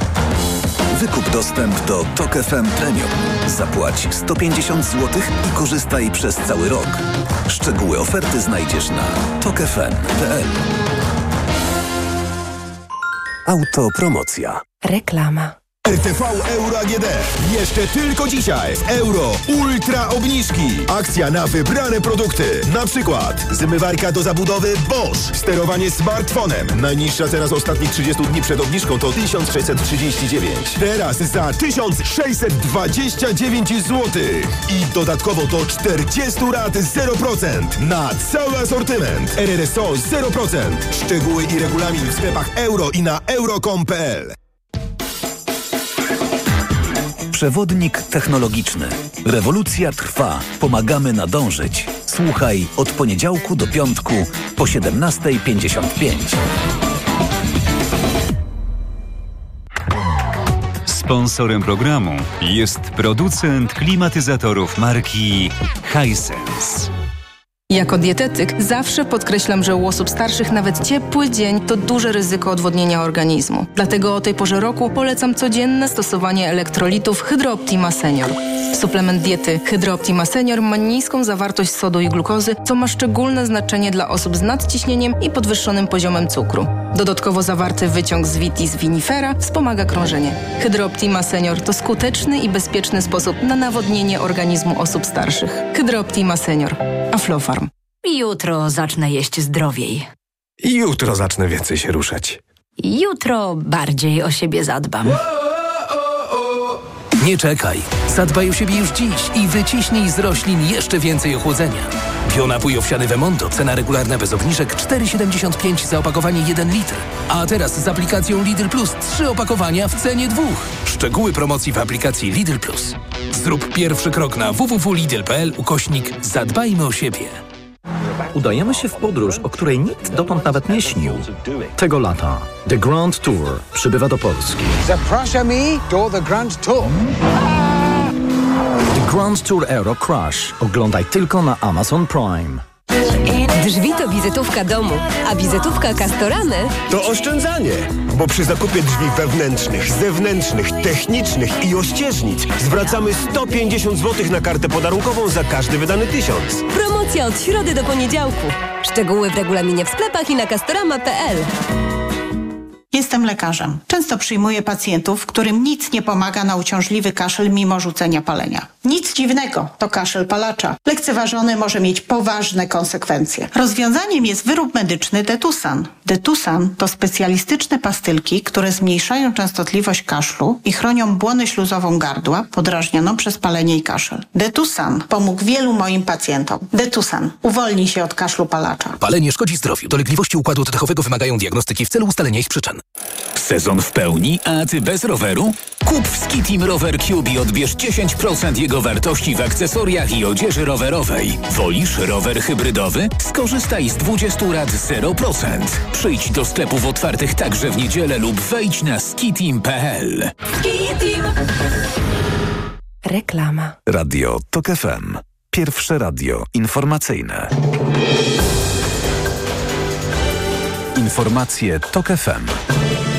[SPEAKER 4] Wykup dostęp do TOK FM Premium. Zapłać 150 zł i korzystaj przez cały rok. Szczegóły oferty znajdziesz na tokefm.pl. Autopromocja.
[SPEAKER 12] Reklama.
[SPEAKER 19] RTV Euro AGD. Jeszcze tylko dzisiaj Euro Ultra Obniżki. Akcja na wybrane produkty. Na przykład zmywarka do zabudowy Bosch. Sterowanie smartfonem. Najniższa teraz ostatnich 30 dni przed obniżką to 1639. Teraz za 1629 zł. I dodatkowo do 40 lat 0% na cały asortyment. RRSO 0%. Szczegóły i regulamin w sklepach euro i na euro.com.pl.
[SPEAKER 4] Przewodnik technologiczny. Rewolucja trwa. Pomagamy nadążyć. Słuchaj od poniedziałku do piątku po 17.55.
[SPEAKER 20] Sponsorem programu jest producent klimatyzatorów marki Hisense.
[SPEAKER 21] Jako dietetyk zawsze podkreślam, że u osób starszych nawet ciepły dzień to duże ryzyko odwodnienia organizmu. Dlatego o tej porze roku polecam codzienne stosowanie elektrolitów Hydrooptima Senior. Suplement diety Hydrooptima Senior ma niską zawartość sodu i glukozy, co ma szczególne znaczenie dla osób z nadciśnieniem i podwyższonym poziomem cukru. Dodatkowo zawarty wyciąg z vitis vinifera wspomaga krążenie. Hydrooptima Senior to skuteczny i bezpieczny sposób na nawodnienie organizmu osób starszych. Hydrooptima Senior. Aflofarm.
[SPEAKER 9] Jutro zacznę jeść zdrowiej.
[SPEAKER 22] Jutro zacznę więcej się ruszać.
[SPEAKER 9] Jutro bardziej o siebie zadbam.
[SPEAKER 5] Nie czekaj. Zadbaj o siebie już dziś i wyciśnij z roślin jeszcze więcej ochłodzenia. Bionapój owsiany Wemondo, cena regularna bez obniżek 4,75 za opakowanie 1 litr. A teraz z aplikacją Lidl Plus 3 opakowania w cenie dwóch. Szczegóły promocji w aplikacji Lidl Plus. Zrób pierwszy krok na www.lidl.pl ukośnik Zadbajmy o siebie.
[SPEAKER 23] Udajemy się w podróż, o której nikt dotąd nawet nie śnił. Tego lata The Grand Tour przybywa do Polski.
[SPEAKER 24] Zapraszamy do The Grand Tour.
[SPEAKER 23] The Grand Tour Euro Crash. Oglądaj tylko na Amazon Prime.
[SPEAKER 25] Drzwi to wizytówka domu, a wizytówka Castoramy
[SPEAKER 22] To oszczędzanie, bo przy zakupie drzwi wewnętrznych, zewnętrznych, technicznych i ościeżnic zwracamy 150 zł na kartę podarunkową za każdy wydany tysiąc.
[SPEAKER 25] Promocja od środy do poniedziałku. Szczegóły w regulaminie w sklepach i na castorama.pl.
[SPEAKER 26] Jestem lekarzem. Często przyjmuję pacjentów, którym nic nie pomaga na uciążliwy kaszel mimo rzucenia palenia. Nic dziwnego, to kaszel palacza. Lekceważony może mieć poważne konsekwencje. Rozwiązaniem jest wyrób medyczny Detusan. Detusan to specjalistyczne pastylki, które zmniejszają częstotliwość kaszlu i chronią błonę śluzową gardła podrażnioną przez palenie i kaszel. Detusan pomógł wielu moim pacjentom. Detusan. Uwolnij się od kaszlu palacza.
[SPEAKER 5] Palenie szkodzi zdrowiu. Dolegliwości układu oddechowego wymagają diagnostyki w celu ustalenia ich przyczyn.
[SPEAKER 8] Sezon w pełni, a ty bez roweru? Kup w Skitim Rower Cube i odbierz 10% jego wartości w akcesoriach i odzieży rowerowej. Wolisz rower hybrydowy? Skorzystaj z 20 lat 0%. Przyjdź do sklepów otwartych także w niedzielę lub wejdź na skitim.pl.
[SPEAKER 25] Skitim!
[SPEAKER 5] Reklama.
[SPEAKER 4] Radio TOK FM. Pierwsze radio informacyjne. Informacje TOK FM.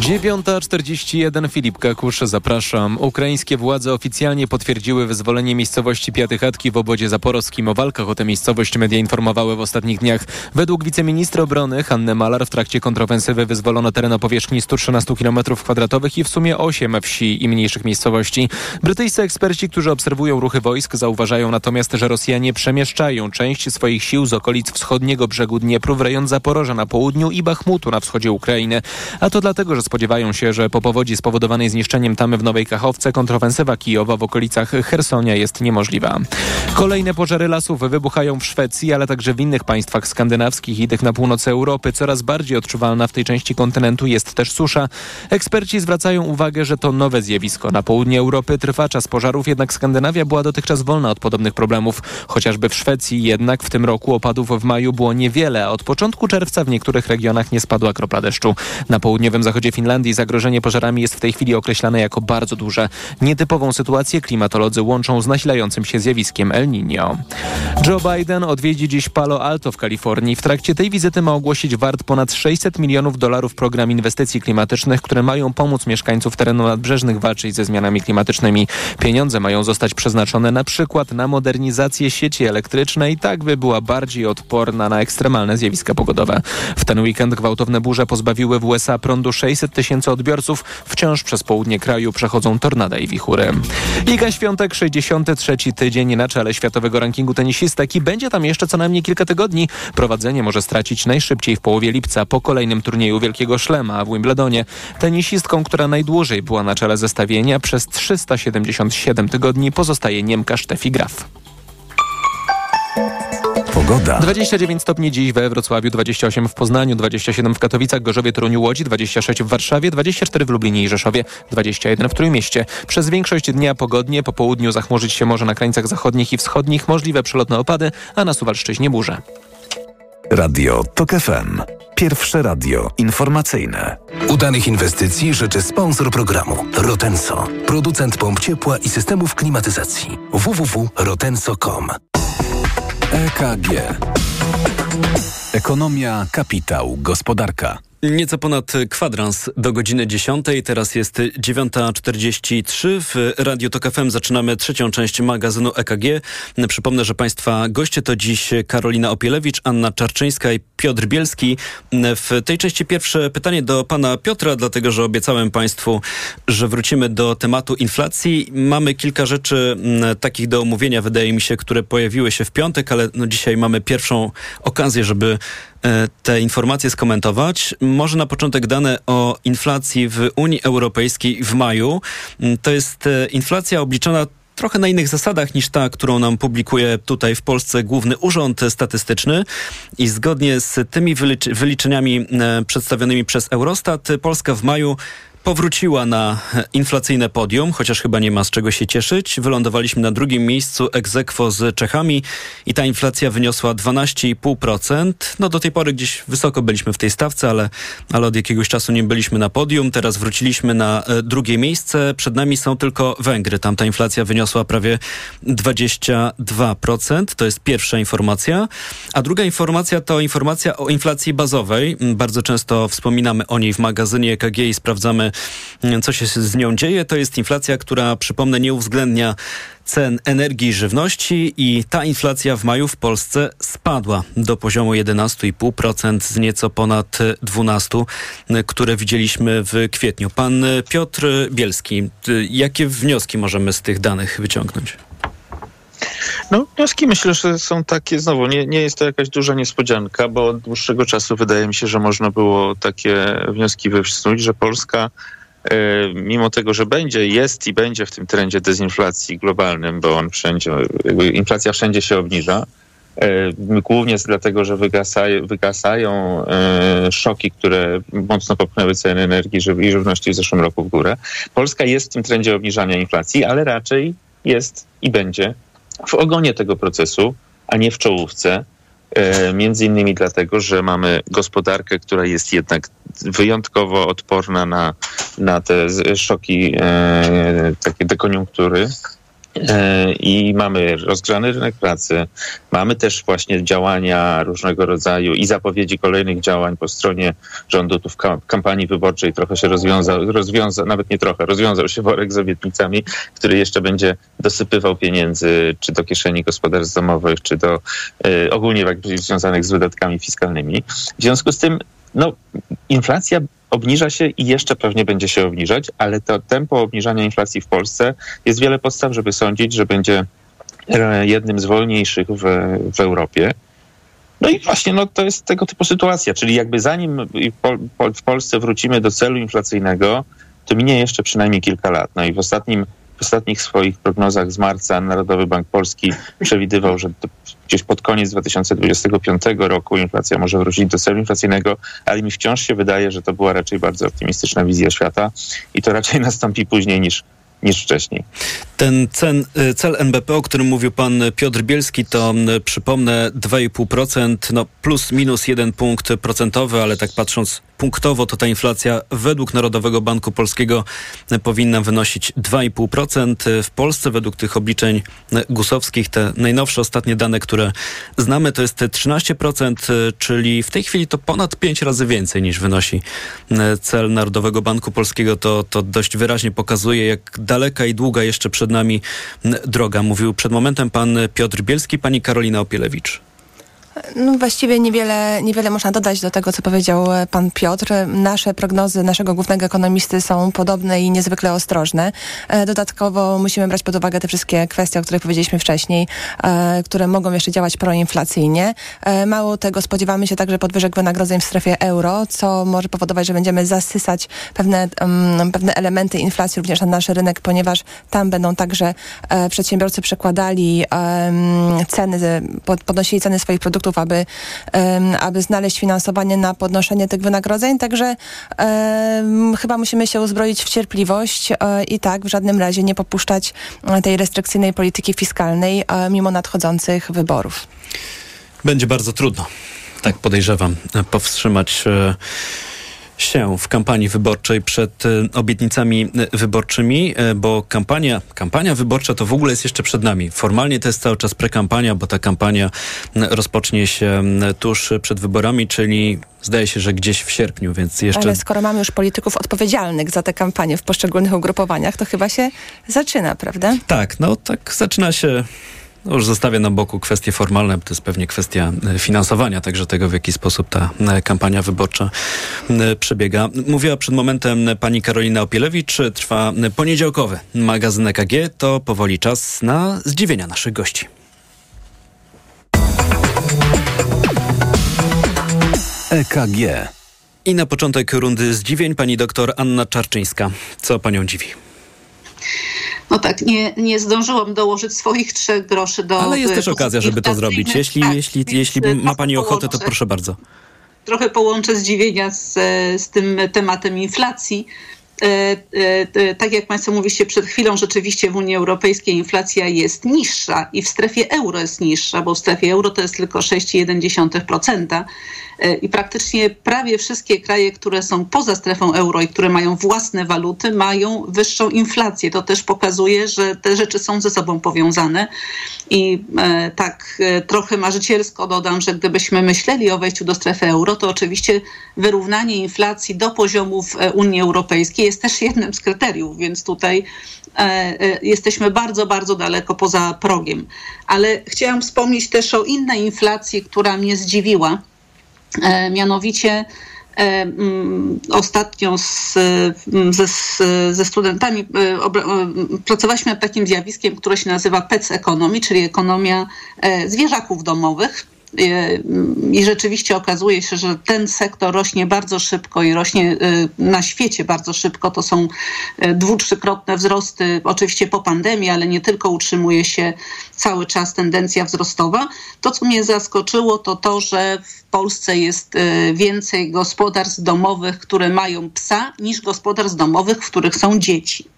[SPEAKER 3] 9.41 Filip Kakusz, zapraszam. Ukraińskie władze oficjalnie potwierdziły wyzwolenie miejscowości Piatychatki w obodzie zaporowskim. O walkach o tę miejscowość media informowały w ostatnich dniach. Według wiceministra obrony Hanny Malar w trakcie kontrofensywy wyzwolono teren o powierzchni 113 km2 i w sumie 8 wsi i mniejszych miejscowości. Brytyjscy eksperci, którzy obserwują ruchy wojsk, zauważają natomiast, że Rosjanie przemieszczają część swoich sił z okolic wschodniego brzegu Dniepru w rejon Zaporoża na południu i Bachmutu na wschodzie Ukrainy. A to dlatego, że spodziewają się, że po powodzi spowodowanej zniszczeniem tamy w Nowej Kachowce kontrofensywa Kijowa w okolicach Hersonia jest niemożliwa. Kolejne pożary lasów wybuchają w Szwecji, ale także w innych państwach skandynawskich i tych na północy Europy. Coraz bardziej odczuwalna w tej części kontynentu jest też susza. Eksperci zwracają uwagę, że to nowe zjawisko. Na południe Europy trwa czas pożarów, jednak Skandynawia była dotychczas wolna od podobnych problemów. Chociażby w Szwecji jednak w tym roku opadów w maju było niewiele, a od początku czerwca w niektórych regionach nie spadła kropla deszczu. Na południowym zachodzie Finlandii zagrożenie pożarami jest w tej chwili określane jako bardzo duże. Nietypową sytuację klimatolodzy łączą z nasilającym się zjawiskiem El Niño. Joe Biden odwiedzi dziś Palo Alto w Kalifornii. W trakcie tej wizyty ma ogłosić wart ponad 600 milionów dolarów program inwestycji klimatycznych, które mają pomóc mieszkańców terenów nadbrzeżnych walczyć ze zmianami klimatycznymi. Pieniądze mają zostać przeznaczone na przykład na modernizację sieci elektrycznej, tak by była bardziej odporna na ekstremalne zjawiska pogodowe. W ten weekend gwałtowne burze pozbawiły w USA prądu 600 500 tysięcy odbiorców. Wciąż przez południe kraju przechodzą tornada i wichury. Iga Świątek, 63 tydzień na czele światowego rankingu tenisistek i będzie tam jeszcze co najmniej kilka tygodni. Prowadzenie może stracić najszybciej w połowie lipca po kolejnym turnieju Wielkiego Szlema w Wimbledonie. Tenisistką, która najdłużej była na czele zestawienia przez 377 tygodni pozostaje Niemka Steffi Graf.
[SPEAKER 4] Pogoda.
[SPEAKER 3] 29 stopni dziś we Wrocławiu, 28 w Poznaniu, 27 w Katowicach, Gorzowie, Toruniu, Łodzi, 26 w Warszawie, 24 w Lublinie i Rzeszowie, 21 w Trójmieście. Przez większość dnia pogodnie, po południu zachmurzyć się może na krańcach zachodnich i wschodnich, możliwe przelotne opady, a na Suwalszczyźnie burze.
[SPEAKER 4] Radio TOK FM. Pierwsze radio informacyjne.
[SPEAKER 5] Udanych inwestycji życzy sponsor programu Rotenso, producent pomp ciepła i systemów klimatyzacji. www.rotenso.com
[SPEAKER 4] EKG. Ekonomia, kapitał, gospodarka.
[SPEAKER 6] Nieco ponad kwadrans do godziny 10. Teraz jest 9.43. W Radio Tok FM zaczynamy trzecią część magazynu EKG. Przypomnę, że Państwa goście to dziś Karolina Opielewicz, Anna Czarczyńska i Piotr Bielski. W tej części pierwsze pytanie do Pana Piotra, dlatego że obiecałem Państwu, że wrócimy do tematu inflacji. Mamy kilka rzeczy takich do omówienia, wydaje mi się, które pojawiły się w piątek, ale no dzisiaj mamy pierwszą okazję, żeby te informacje skomentować. Może na początek dane o inflacji w Unii Europejskiej w maju. To jest inflacja obliczona trochę na innych zasadach niż ta, którą nam publikuje tutaj w Polsce Główny Urząd Statystyczny i zgodnie z tymi wyliczeniami przedstawionymi przez Eurostat Polska w maju powróciła na inflacyjne podium, chociaż chyba nie ma z czego się cieszyć. Wylądowaliśmy na drugim miejscu aequo z Czechami i ta inflacja wyniosła 12,5%. No do tej pory gdzieś wysoko byliśmy w tej stawce, ale, ale od jakiegoś czasu nie byliśmy na podium. Teraz wróciliśmy na drugie miejsce. Przed nami są tylko Węgry. Tam ta inflacja wyniosła prawie 22%. To jest pierwsza informacja. A druga informacja to informacja o inflacji bazowej. Bardzo często wspominamy o niej w magazynie EKG i sprawdzamy co się z nią dzieje. To jest inflacja, która, przypomnę, nie uwzględnia cen energii i żywności i ta inflacja w maju w Polsce spadła do poziomu 11,5% z nieco ponad 12%, które widzieliśmy w kwietniu. Pan Piotr Bielski, jakie wnioski możemy z tych danych wyciągnąć?
[SPEAKER 17] No, wnioski myślę, że są takie, znowu, nie, nie jest to jakaś duża niespodzianka, bo od dłuższego czasu wydaje mi się, że można było takie wnioski wysnuć, że Polska mimo tego, że będzie, jest i będzie w tym trendzie dezinflacji globalnym, bo on wszędzie, inflacja wszędzie się obniża, głównie dlatego, że wygasają, wygasają szoki, które mocno popchnęły ceny energii i żywności w zeszłym roku w górę. Polska jest w tym trendzie obniżania inflacji, ale raczej jest i będzie w ogonie tego procesu, a nie w czołówce. Między innymi dlatego, że mamy gospodarkę, która jest jednak wyjątkowo odporna na, na te szoki e, takie dekoniunktury. I mamy rozgrzany rynek pracy, mamy też właśnie działania różnego rodzaju i zapowiedzi kolejnych działań po stronie rządu. Tu w kampanii wyborczej trochę się rozwiązał, rozwiązał nawet nie trochę, rozwiązał się worek z obietnicami, który jeszcze będzie dosypywał pieniędzy czy do kieszeni gospodarstw domowych, czy do y, ogólnie związanych z wydatkami fiskalnymi. W związku z tym no, inflacja obniża się i jeszcze pewnie będzie się obniżać, ale to tempo obniżania inflacji w Polsce jest wiele podstaw, żeby sądzić, że będzie jednym z wolniejszych w, w Europie. No i właśnie no, to jest tego typu sytuacja, czyli jakby zanim w Polsce wrócimy do celu inflacyjnego, to minie jeszcze przynajmniej kilka lat. No i w ostatnim w ostatnich swoich prognozach z marca Narodowy Bank Polski przewidywał, że gdzieś pod koniec 2025 roku inflacja może wrócić do celu inflacyjnego, ale mi wciąż się wydaje, że to była raczej bardzo optymistyczna wizja świata i to raczej nastąpi później niż, niż wcześniej.
[SPEAKER 6] Ten cen, cel NBP, o którym mówił pan Piotr Bielski, to przypomnę 2,5%, no plus minus jeden punkt procentowy, ale tak patrząc punktowo, to ta inflacja według Narodowego Banku Polskiego powinna wynosić 2,5%. W Polsce według tych obliczeń gusowskich te najnowsze, ostatnie dane, które znamy, to jest 13%, czyli w tej chwili to ponad 5 razy więcej niż wynosi cel Narodowego Banku Polskiego. To, to dość wyraźnie pokazuje, jak daleka i długa jeszcze przed nami droga. Mówił przed momentem pan Piotr Bielski, pani Karolina Opielewicz.
[SPEAKER 16] No właściwie niewiele, niewiele można dodać do tego, co powiedział e, pan Piotr. Nasze prognozy naszego głównego ekonomisty są podobne i niezwykle ostrożne. E, dodatkowo musimy brać pod uwagę te wszystkie kwestie, o których powiedzieliśmy wcześniej, e, które mogą jeszcze działać proinflacyjnie. Mało tego, spodziewamy się także podwyżek wynagrodzeń w strefie euro, co może powodować, że będziemy zasysać pewne, um, pewne elementy inflacji również na nasz rynek, ponieważ tam będą także przedsiębiorcy przekładali ceny, podnosili ceny swoich produktów aby, aby znaleźć finansowanie na podnoszenie tych wynagrodzeń. Także chyba musimy się uzbroić w cierpliwość e, i tak w żadnym razie nie popuszczać e, tej restrykcyjnej polityki fiskalnej e, mimo nadchodzących wyborów.
[SPEAKER 6] Będzie bardzo trudno, tak podejrzewam, powstrzymać się w kampanii wyborczej przed e, obietnicami e, wyborczymi, e, bo kampania, kampania wyborcza to w ogóle jest jeszcze przed nami. Formalnie to jest cały czas prekampania, bo ta kampania rozpocznie się tuż przed wyborami, czyli zdaje się, że gdzieś w sierpniu, więc jeszcze...
[SPEAKER 16] Ale skoro mamy już polityków odpowiedzialnych za tę kampanię w poszczególnych ugrupowaniach, to chyba się zaczyna, prawda?
[SPEAKER 6] Tak, no tak zaczyna się no już zostawię na boku kwestie formalne, bo to jest pewnie kwestia e, finansowania, także tego, w jaki sposób ta e, kampania wyborcza e, przebiega. Mówiła przed momentem pani Karolina Opielewicz. Trwa poniedziałkowy magazyn EKG. To powoli czas na zdziwienia naszych gości.
[SPEAKER 4] EKG.
[SPEAKER 6] I na początek rundy zdziwień pani doktor Anna Czarczyńska. Co panią dziwi?
[SPEAKER 18] No tak, nie, nie zdążyłam dołożyć swoich trzech groszy do...
[SPEAKER 6] Ale jest też okazja, żeby to zrobić. Jeśli, tak, jeśli, jeśli ma Pani ochotę, to proszę bardzo.
[SPEAKER 18] Trochę połączę zdziwienia z, z tym tematem inflacji. E, e, e, tak jak Państwo mówiliście przed chwilą, rzeczywiście w Unii Europejskiej inflacja jest niższa i w strefie euro jest niższa, bo w strefie euro to jest tylko 6,1%. E, i praktycznie prawie wszystkie kraje, które są poza strefą euro i które mają własne waluty, mają wyższą inflację. To też pokazuje, że te rzeczy są ze sobą powiązane. I tak trochę marzycielsko dodam, że gdybyśmy myśleli o wejściu do strefy euro, to oczywiście wyrównanie inflacji do poziomów Unii Europejskiej jest też jednym z kryteriów, więc tutaj jesteśmy bardzo, bardzo daleko poza progiem. Ale chciałam wspomnieć też o innej inflacji, która mnie zdziwiła E, mianowicie e, mm, ostatnio z, ze, ze studentami e, pracowaliśmy nad takim zjawiskiem, które się nazywa PEC Economy, czyli ekonomia zwierzaków domowych. I rzeczywiście okazuje się, że ten sektor rośnie bardzo szybko i rośnie na świecie bardzo szybko. To są dwu, trzykrotne wzrosty, oczywiście po pandemii, ale nie tylko utrzymuje się cały czas tendencja wzrostowa. To, co mnie zaskoczyło, to to, że w Polsce jest e, więcej gospodarstw domowych, które mają psa, niż gospodarstw domowych, w których są dzieci.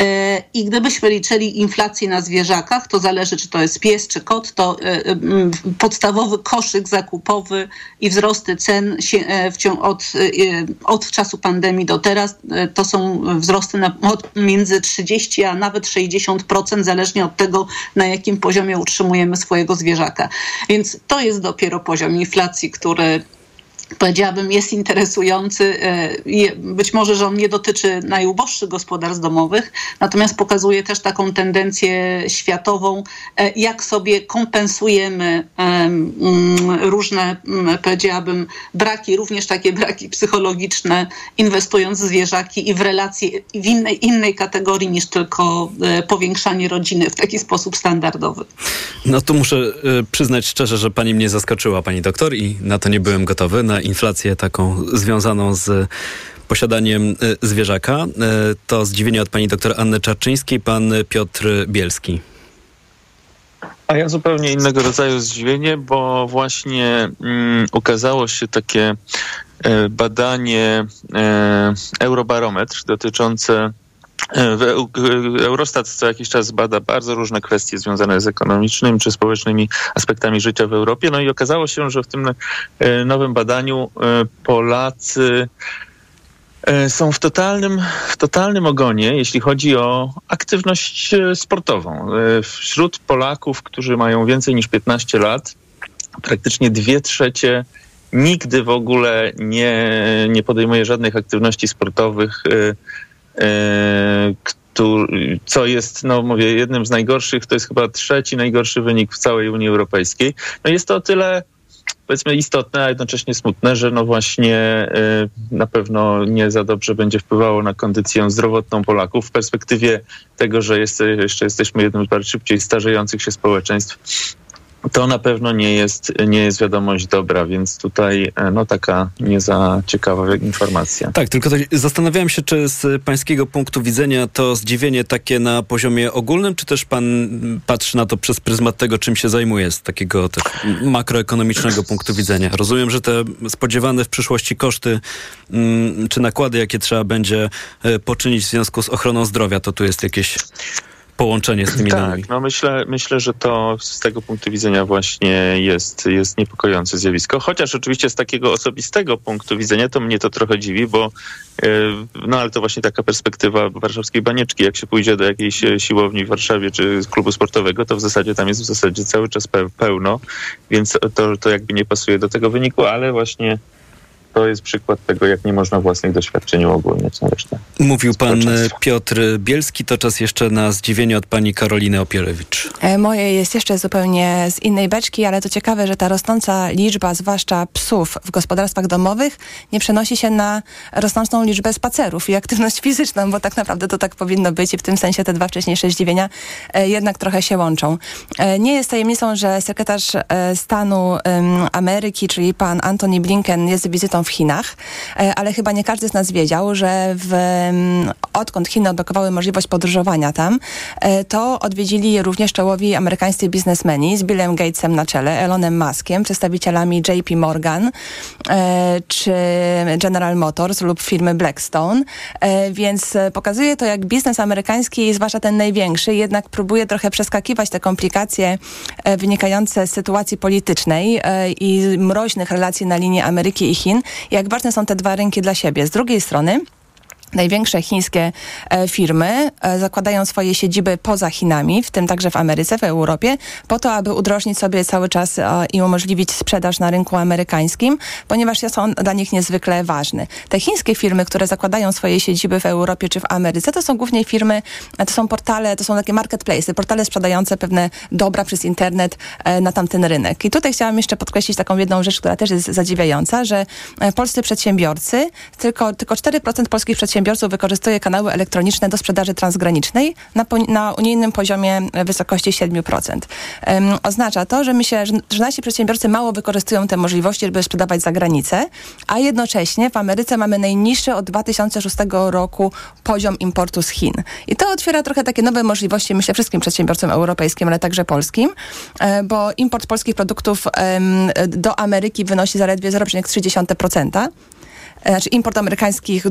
[SPEAKER 18] E, I gdybyśmy liczyli inflację na zwierzakach, to zależy, czy to jest pies, czy kot, to e, podstawowy koszyk zakupowy i wzrosty cen od, od czasu pandemii do teraz to są wzrosty na, od między 30 a nawet 60%, zależnie od tego, na jakim poziomie utrzymujemy swojego zwierzaka. Więc to jest dopiero poziom inflacji który powiedziałabym, jest interesujący. E, być może, że on nie dotyczy najuboższych gospodarstw domowych, natomiast pokazuje też taką tendencję światową, e, jak sobie kompensujemy mm, różne, powiedziałabym, braki, również takie braki psychologiczne, inwestując w zwierzaki i w relacje w innej, innej kategorii niż tylko e, powiększanie rodziny w taki sposób standardowy.
[SPEAKER 6] No to muszę przyznać szczerze, że pani mnie zaskoczyła, pani doktor, i na to nie byłem gotowy. Na inflację taką związaną z posiadaniem e, zwierzaka. E, to zdziwienie od pani doktor Anny Czarczyńskiej, pan Piotr Bielski.
[SPEAKER 17] A ja zupełnie innego rodzaju zdziwienie, bo właśnie mm, ukazało się takie e, badanie e, Eurobarometr dotyczące Eurostat co jakiś czas bada bardzo różne kwestie związane z ekonomicznymi czy społecznymi aspektami życia w Europie. No i okazało się, że w tym e, nowym badaniu e, Polacy są w totalnym, w totalnym ogonie, jeśli chodzi o aktywność sportową. Wśród Polaków, którzy mają więcej niż 15 lat, praktycznie dwie trzecie nigdy w ogóle nie, nie podejmuje żadnych aktywności sportowych E, co jest, no mówię, jednym z najgorszych, to jest chyba trzeci najgorszy wynik w całej Unii Europejskiej. No jest to o tyle powiedzmy istotne, a jednocześnie smutne, że no właśnie y, na pewno nie za dobrze będzie wpływało na kondycję zdrowotną Polaków w perspektywie tego, że jest, jeszcze jesteśmy jednym z bardziej starzejących się społeczeństw to na pewno nie jest, nie jest wiadomość dobra, więc tutaj e, no taka nie za ciekawa informacja.
[SPEAKER 6] Tak, tylko zastanawiałem się, czy z pańskiego punktu widzenia to zdziwienie takie na poziomie ogólnym, czy też pan patrzy na to przez pryzmat tego, czym się zajmuje z takiego też makroekonomicznego punktu widzenia. Rozumiem, że te spodziewane w przyszłości koszty mm, czy nakłady, jakie trzeba będzie e, poczynić w związku z ochroną zdrowia, to tu jest jakieś połączenie z tymi
[SPEAKER 17] tak,
[SPEAKER 6] danymi.
[SPEAKER 17] No myślę, myślę, że to z tego punktu widzenia właśnie jest, jest niepokojące zjawisko. Chociaż oczywiście z takiego osobistego punktu widzenia to mnie to trochę dziwi, bo yy, no ale to właśnie taka perspektywa warszawskiej banieczki. Jak się pójdzie do jakiejś siłowni w Warszawie czy klubu sportowego, to w zasadzie tam jest w zasadzie cały czas pełno, więc to, to jakby nie pasuje do tego wyniku, ale właśnie to jest przykład tego, jak nie można własnych doświadczeń uogólniać na resztę.
[SPEAKER 6] Mówił pan Piotr Bielski, to czas jeszcze na zdziwienie od pani Karoliny Opierewicz.
[SPEAKER 16] E, moje jest jeszcze zupełnie z innej beczki, ale to ciekawe, że ta rosnąca liczba, zwłaszcza psów w gospodarstwach domowych, nie przenosi się na rosnącą liczbę spacerów i aktywność fizyczną, bo tak naprawdę to tak powinno być i w tym sensie te dwa wcześniejsze zdziwienia e, jednak trochę się łączą. E, nie jest tajemnicą, że sekretarz stanu Ameryki, czyli pan Antony Blinken jest wizytą w Chinach, e, ale chyba nie każdy z nas wiedział, że w, mm, odkąd Chiny odblokowały możliwość podróżowania tam, e, to odwiedzili również czołowi amerykańscy biznesmeni z Billem Gatesem na czele, Elonem Muskiem, przedstawicielami JP Morgan e, czy General Motors lub firmy Blackstone, więc pokazuje to, jak biznes amerykański, zwłaszcza ten największy, jednak próbuje trochę przeskakiwać te komplikacje wynikające z sytuacji politycznej i mroźnych relacji na linii Ameryki i Chin jak ważne są te dwa rynki dla siebie. Z drugiej strony, Największe chińskie e, firmy e, zakładają swoje siedziby poza Chinami, w tym także w Ameryce, w Europie, po to, aby udrożnić sobie cały czas e, i umożliwić sprzedaż na rynku amerykańskim, ponieważ jest on dla nich niezwykle ważny. Te chińskie firmy, które zakładają swoje siedziby w Europie czy w Ameryce, to są głównie firmy, to są portale, to są takie marketplace, portale sprzedające pewne dobra przez internet na tamten rynek. I tutaj chciałam jeszcze podkreślić taką jedną rzecz, która też jest zadziwiająca, że polscy przedsiębiorcy, tylko, tylko 4% polskich przedsiębiorców przedsiębiorców wykorzystuje kanały elektroniczne do sprzedaży transgranicznej na, na unijnym poziomie wysokości 7%. Um, oznacza to, że myślę, że, że nasi przedsiębiorcy mało wykorzystują te możliwości, żeby sprzedawać za granicę, a jednocześnie w Ameryce mamy najniższy od 2006 roku poziom importu z Chin. I to otwiera trochę takie nowe możliwości, myślę, wszystkim przedsiębiorcom europejskim, ale także polskim, e, bo import polskich produktów do Ameryki wynosi zaledwie 0,3%. E, znaczy import amerykańskich,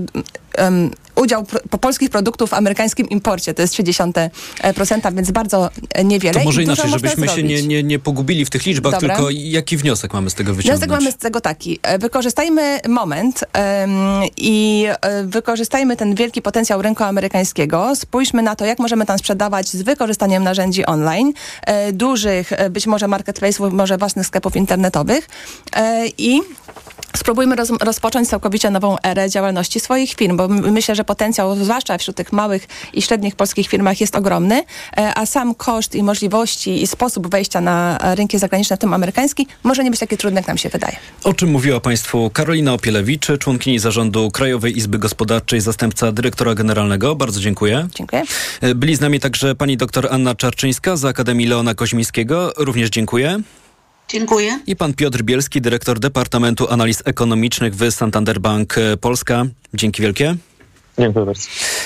[SPEAKER 16] um, udział po polskich produktów w amerykańskim imporcie to jest 0,3%, więc bardzo niewiele.
[SPEAKER 6] To może inaczej, żebyśmy się nie, nie, nie pogubili w tych liczbach, Dobra. tylko jaki wniosek mamy z tego wyciągnąć?
[SPEAKER 16] Wniosek mamy z tego taki. E, wykorzystajmy moment um, i wykorzystajmy ten wielki potencjał rynku amerykańskiego. Spójrzmy na to, jak możemy tam sprzedawać z wykorzystaniem narzędzi online, e, dużych, być może marketplace'ów, może własnych sklepów internetowych e, i spróbujmy roz, rozpocząć całkowicie nową erę działalności swoich firm, bo myślę, że potencjał, zwłaszcza wśród tych małych i średnich polskich firmach jest ogromny, e, a sam koszt i możliwości i sposób wejścia na rynki zagraniczne, w tym amerykański, może nie być takie trudne, jak nam się wydaje.
[SPEAKER 6] O czym mówiła Państwu Karolina Opielewicz, członkini zarządu Krajowej Izby Gospodarczej, zastępca dyrektora generalnego. Bardzo dziękuję.
[SPEAKER 16] Dziękuję.
[SPEAKER 6] E, byli z nami także pani doktor Anna Czarczyńska z Akademii Leona Koźmińskiego. Również dziękuję.
[SPEAKER 18] Dziękuję.
[SPEAKER 6] I pan Piotr Bielski, dyrektor Departamentu Analiz Ekonomicznych w Santander Bank Polska. Dzięki wielkie.
[SPEAKER 17] Dziękuję bardzo.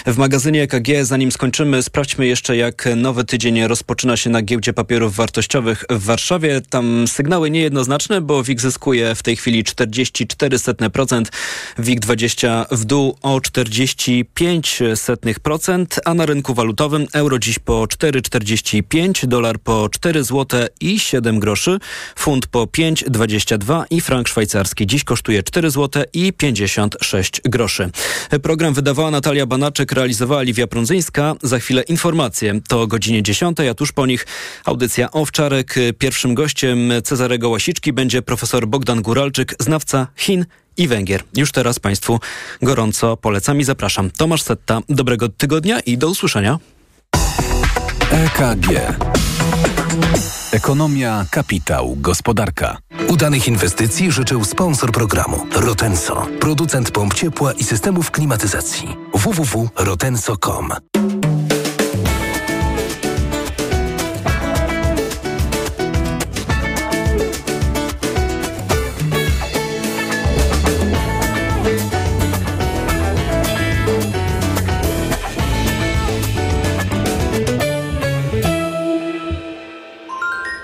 [SPEAKER 6] W magazynie EKG, zanim skończymy, sprawdźmy jeszcze, jak nowy tydzień rozpoczyna się na giełdzie papierów wartościowych w Warszawie. Tam sygnały niejednoznaczne, bo WIG zyskuje w tej chwili 44%, WIG20 w dół o 45%, a na rynku walutowym euro dziś po 4,45, dolar po 4 zł i 7 groszy, funt po 5,22 i frank szwajcarski dziś kosztuje 4 zł i 56 groszy. Program wydawany Natalia Banaczek, realizowała Liwia Prądzyńska. Za chwilę informacje. To o godzinie 10, a tuż po nich audycja Owczarek. Pierwszym gościem Cezarego Łasiczki będzie profesor Bogdan Guralczyk, znawca Chin i Węgier. Już teraz Państwu gorąco polecam i zapraszam. Tomasz Setta, dobrego tygodnia i do usłyszenia.
[SPEAKER 4] EKG. Ekonomia, kapitał, gospodarka.
[SPEAKER 5] Udanych inwestycji życzył sponsor programu Rotenso, producent pomp ciepła i systemów klimatyzacji. www.rotenso.com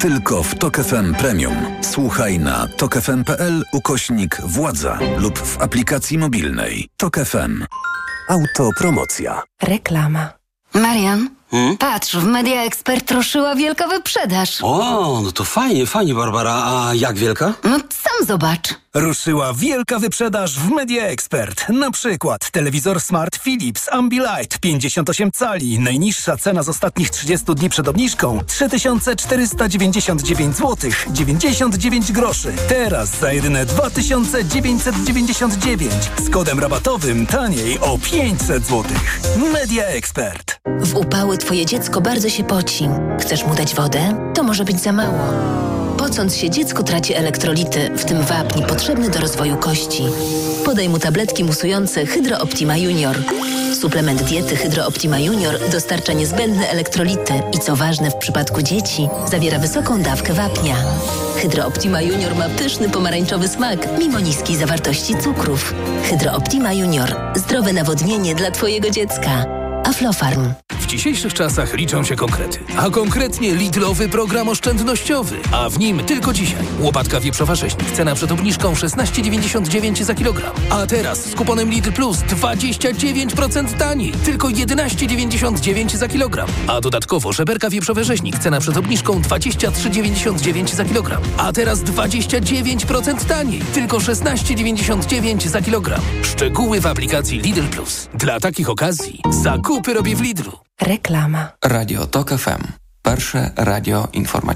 [SPEAKER 4] Tylko w Tok FM Premium. Słuchaj na tokefm.pl ukośnik władza lub w aplikacji mobilnej. Tok FM. Autopromocja.
[SPEAKER 9] Reklama. Marian, patrz, w Media Expert ruszyła wielka wyprzedaż.
[SPEAKER 27] O, no to fajnie, fajnie, Barbara. A jak wielka?
[SPEAKER 9] No sam zobacz.
[SPEAKER 28] Ruszyła wielka wyprzedaż w Media Expert. Na przykład telewizor Smart Philips Ambilight 58 cali. Najniższa cena z ostatnich 30 dni przed obniżką 3499 zł 99 groszy. Teraz za jedyne 2999 z kodem rabatowym taniej o 500 zł. Media Expert.
[SPEAKER 12] W upały twoje dziecko bardzo się poci. Chcesz mu dać wodę? To może być za mało. Pocąc się, dziecko traci elektrolity, w tym wapń potrzebny do rozwoju kości. Podaj mu tabletki musujące Hydro Optima Junior. Suplement diety Hydro Optima Junior dostarcza niezbędne elektrolity i co ważne w przypadku dzieci, zawiera wysoką dawkę wapnia. Hydro Optima Junior ma pyszny pomarańczowy smak, mimo niskiej zawartości cukrów. Hydro Optima Junior. Zdrowe nawodnienie dla twojego dziecka. Aflofarm.
[SPEAKER 5] W dzisiejszych czasach liczą się konkrety, a konkretnie Lidlowy program oszczędnościowy, a w nim tylko dzisiaj łopatka wieprzowa 6, cena przed obniżką 16,99 za kilogram. A teraz z kuponem Lidl Plus 29% taniej, tylko 11,99 za kilogram. A dodatkowo żeberka wieprzowe rzeźnik, cena przed obniżką 23,99 za kilogram. A teraz 29% taniej, tylko 16,99 za kilogram. Szczegóły w aplikacji Lidl Plus. Dla takich okazji Zakupy robię w Lidlu.
[SPEAKER 9] Reklama.
[SPEAKER 29] Radio TOK FM. Pierwsze radio informacji.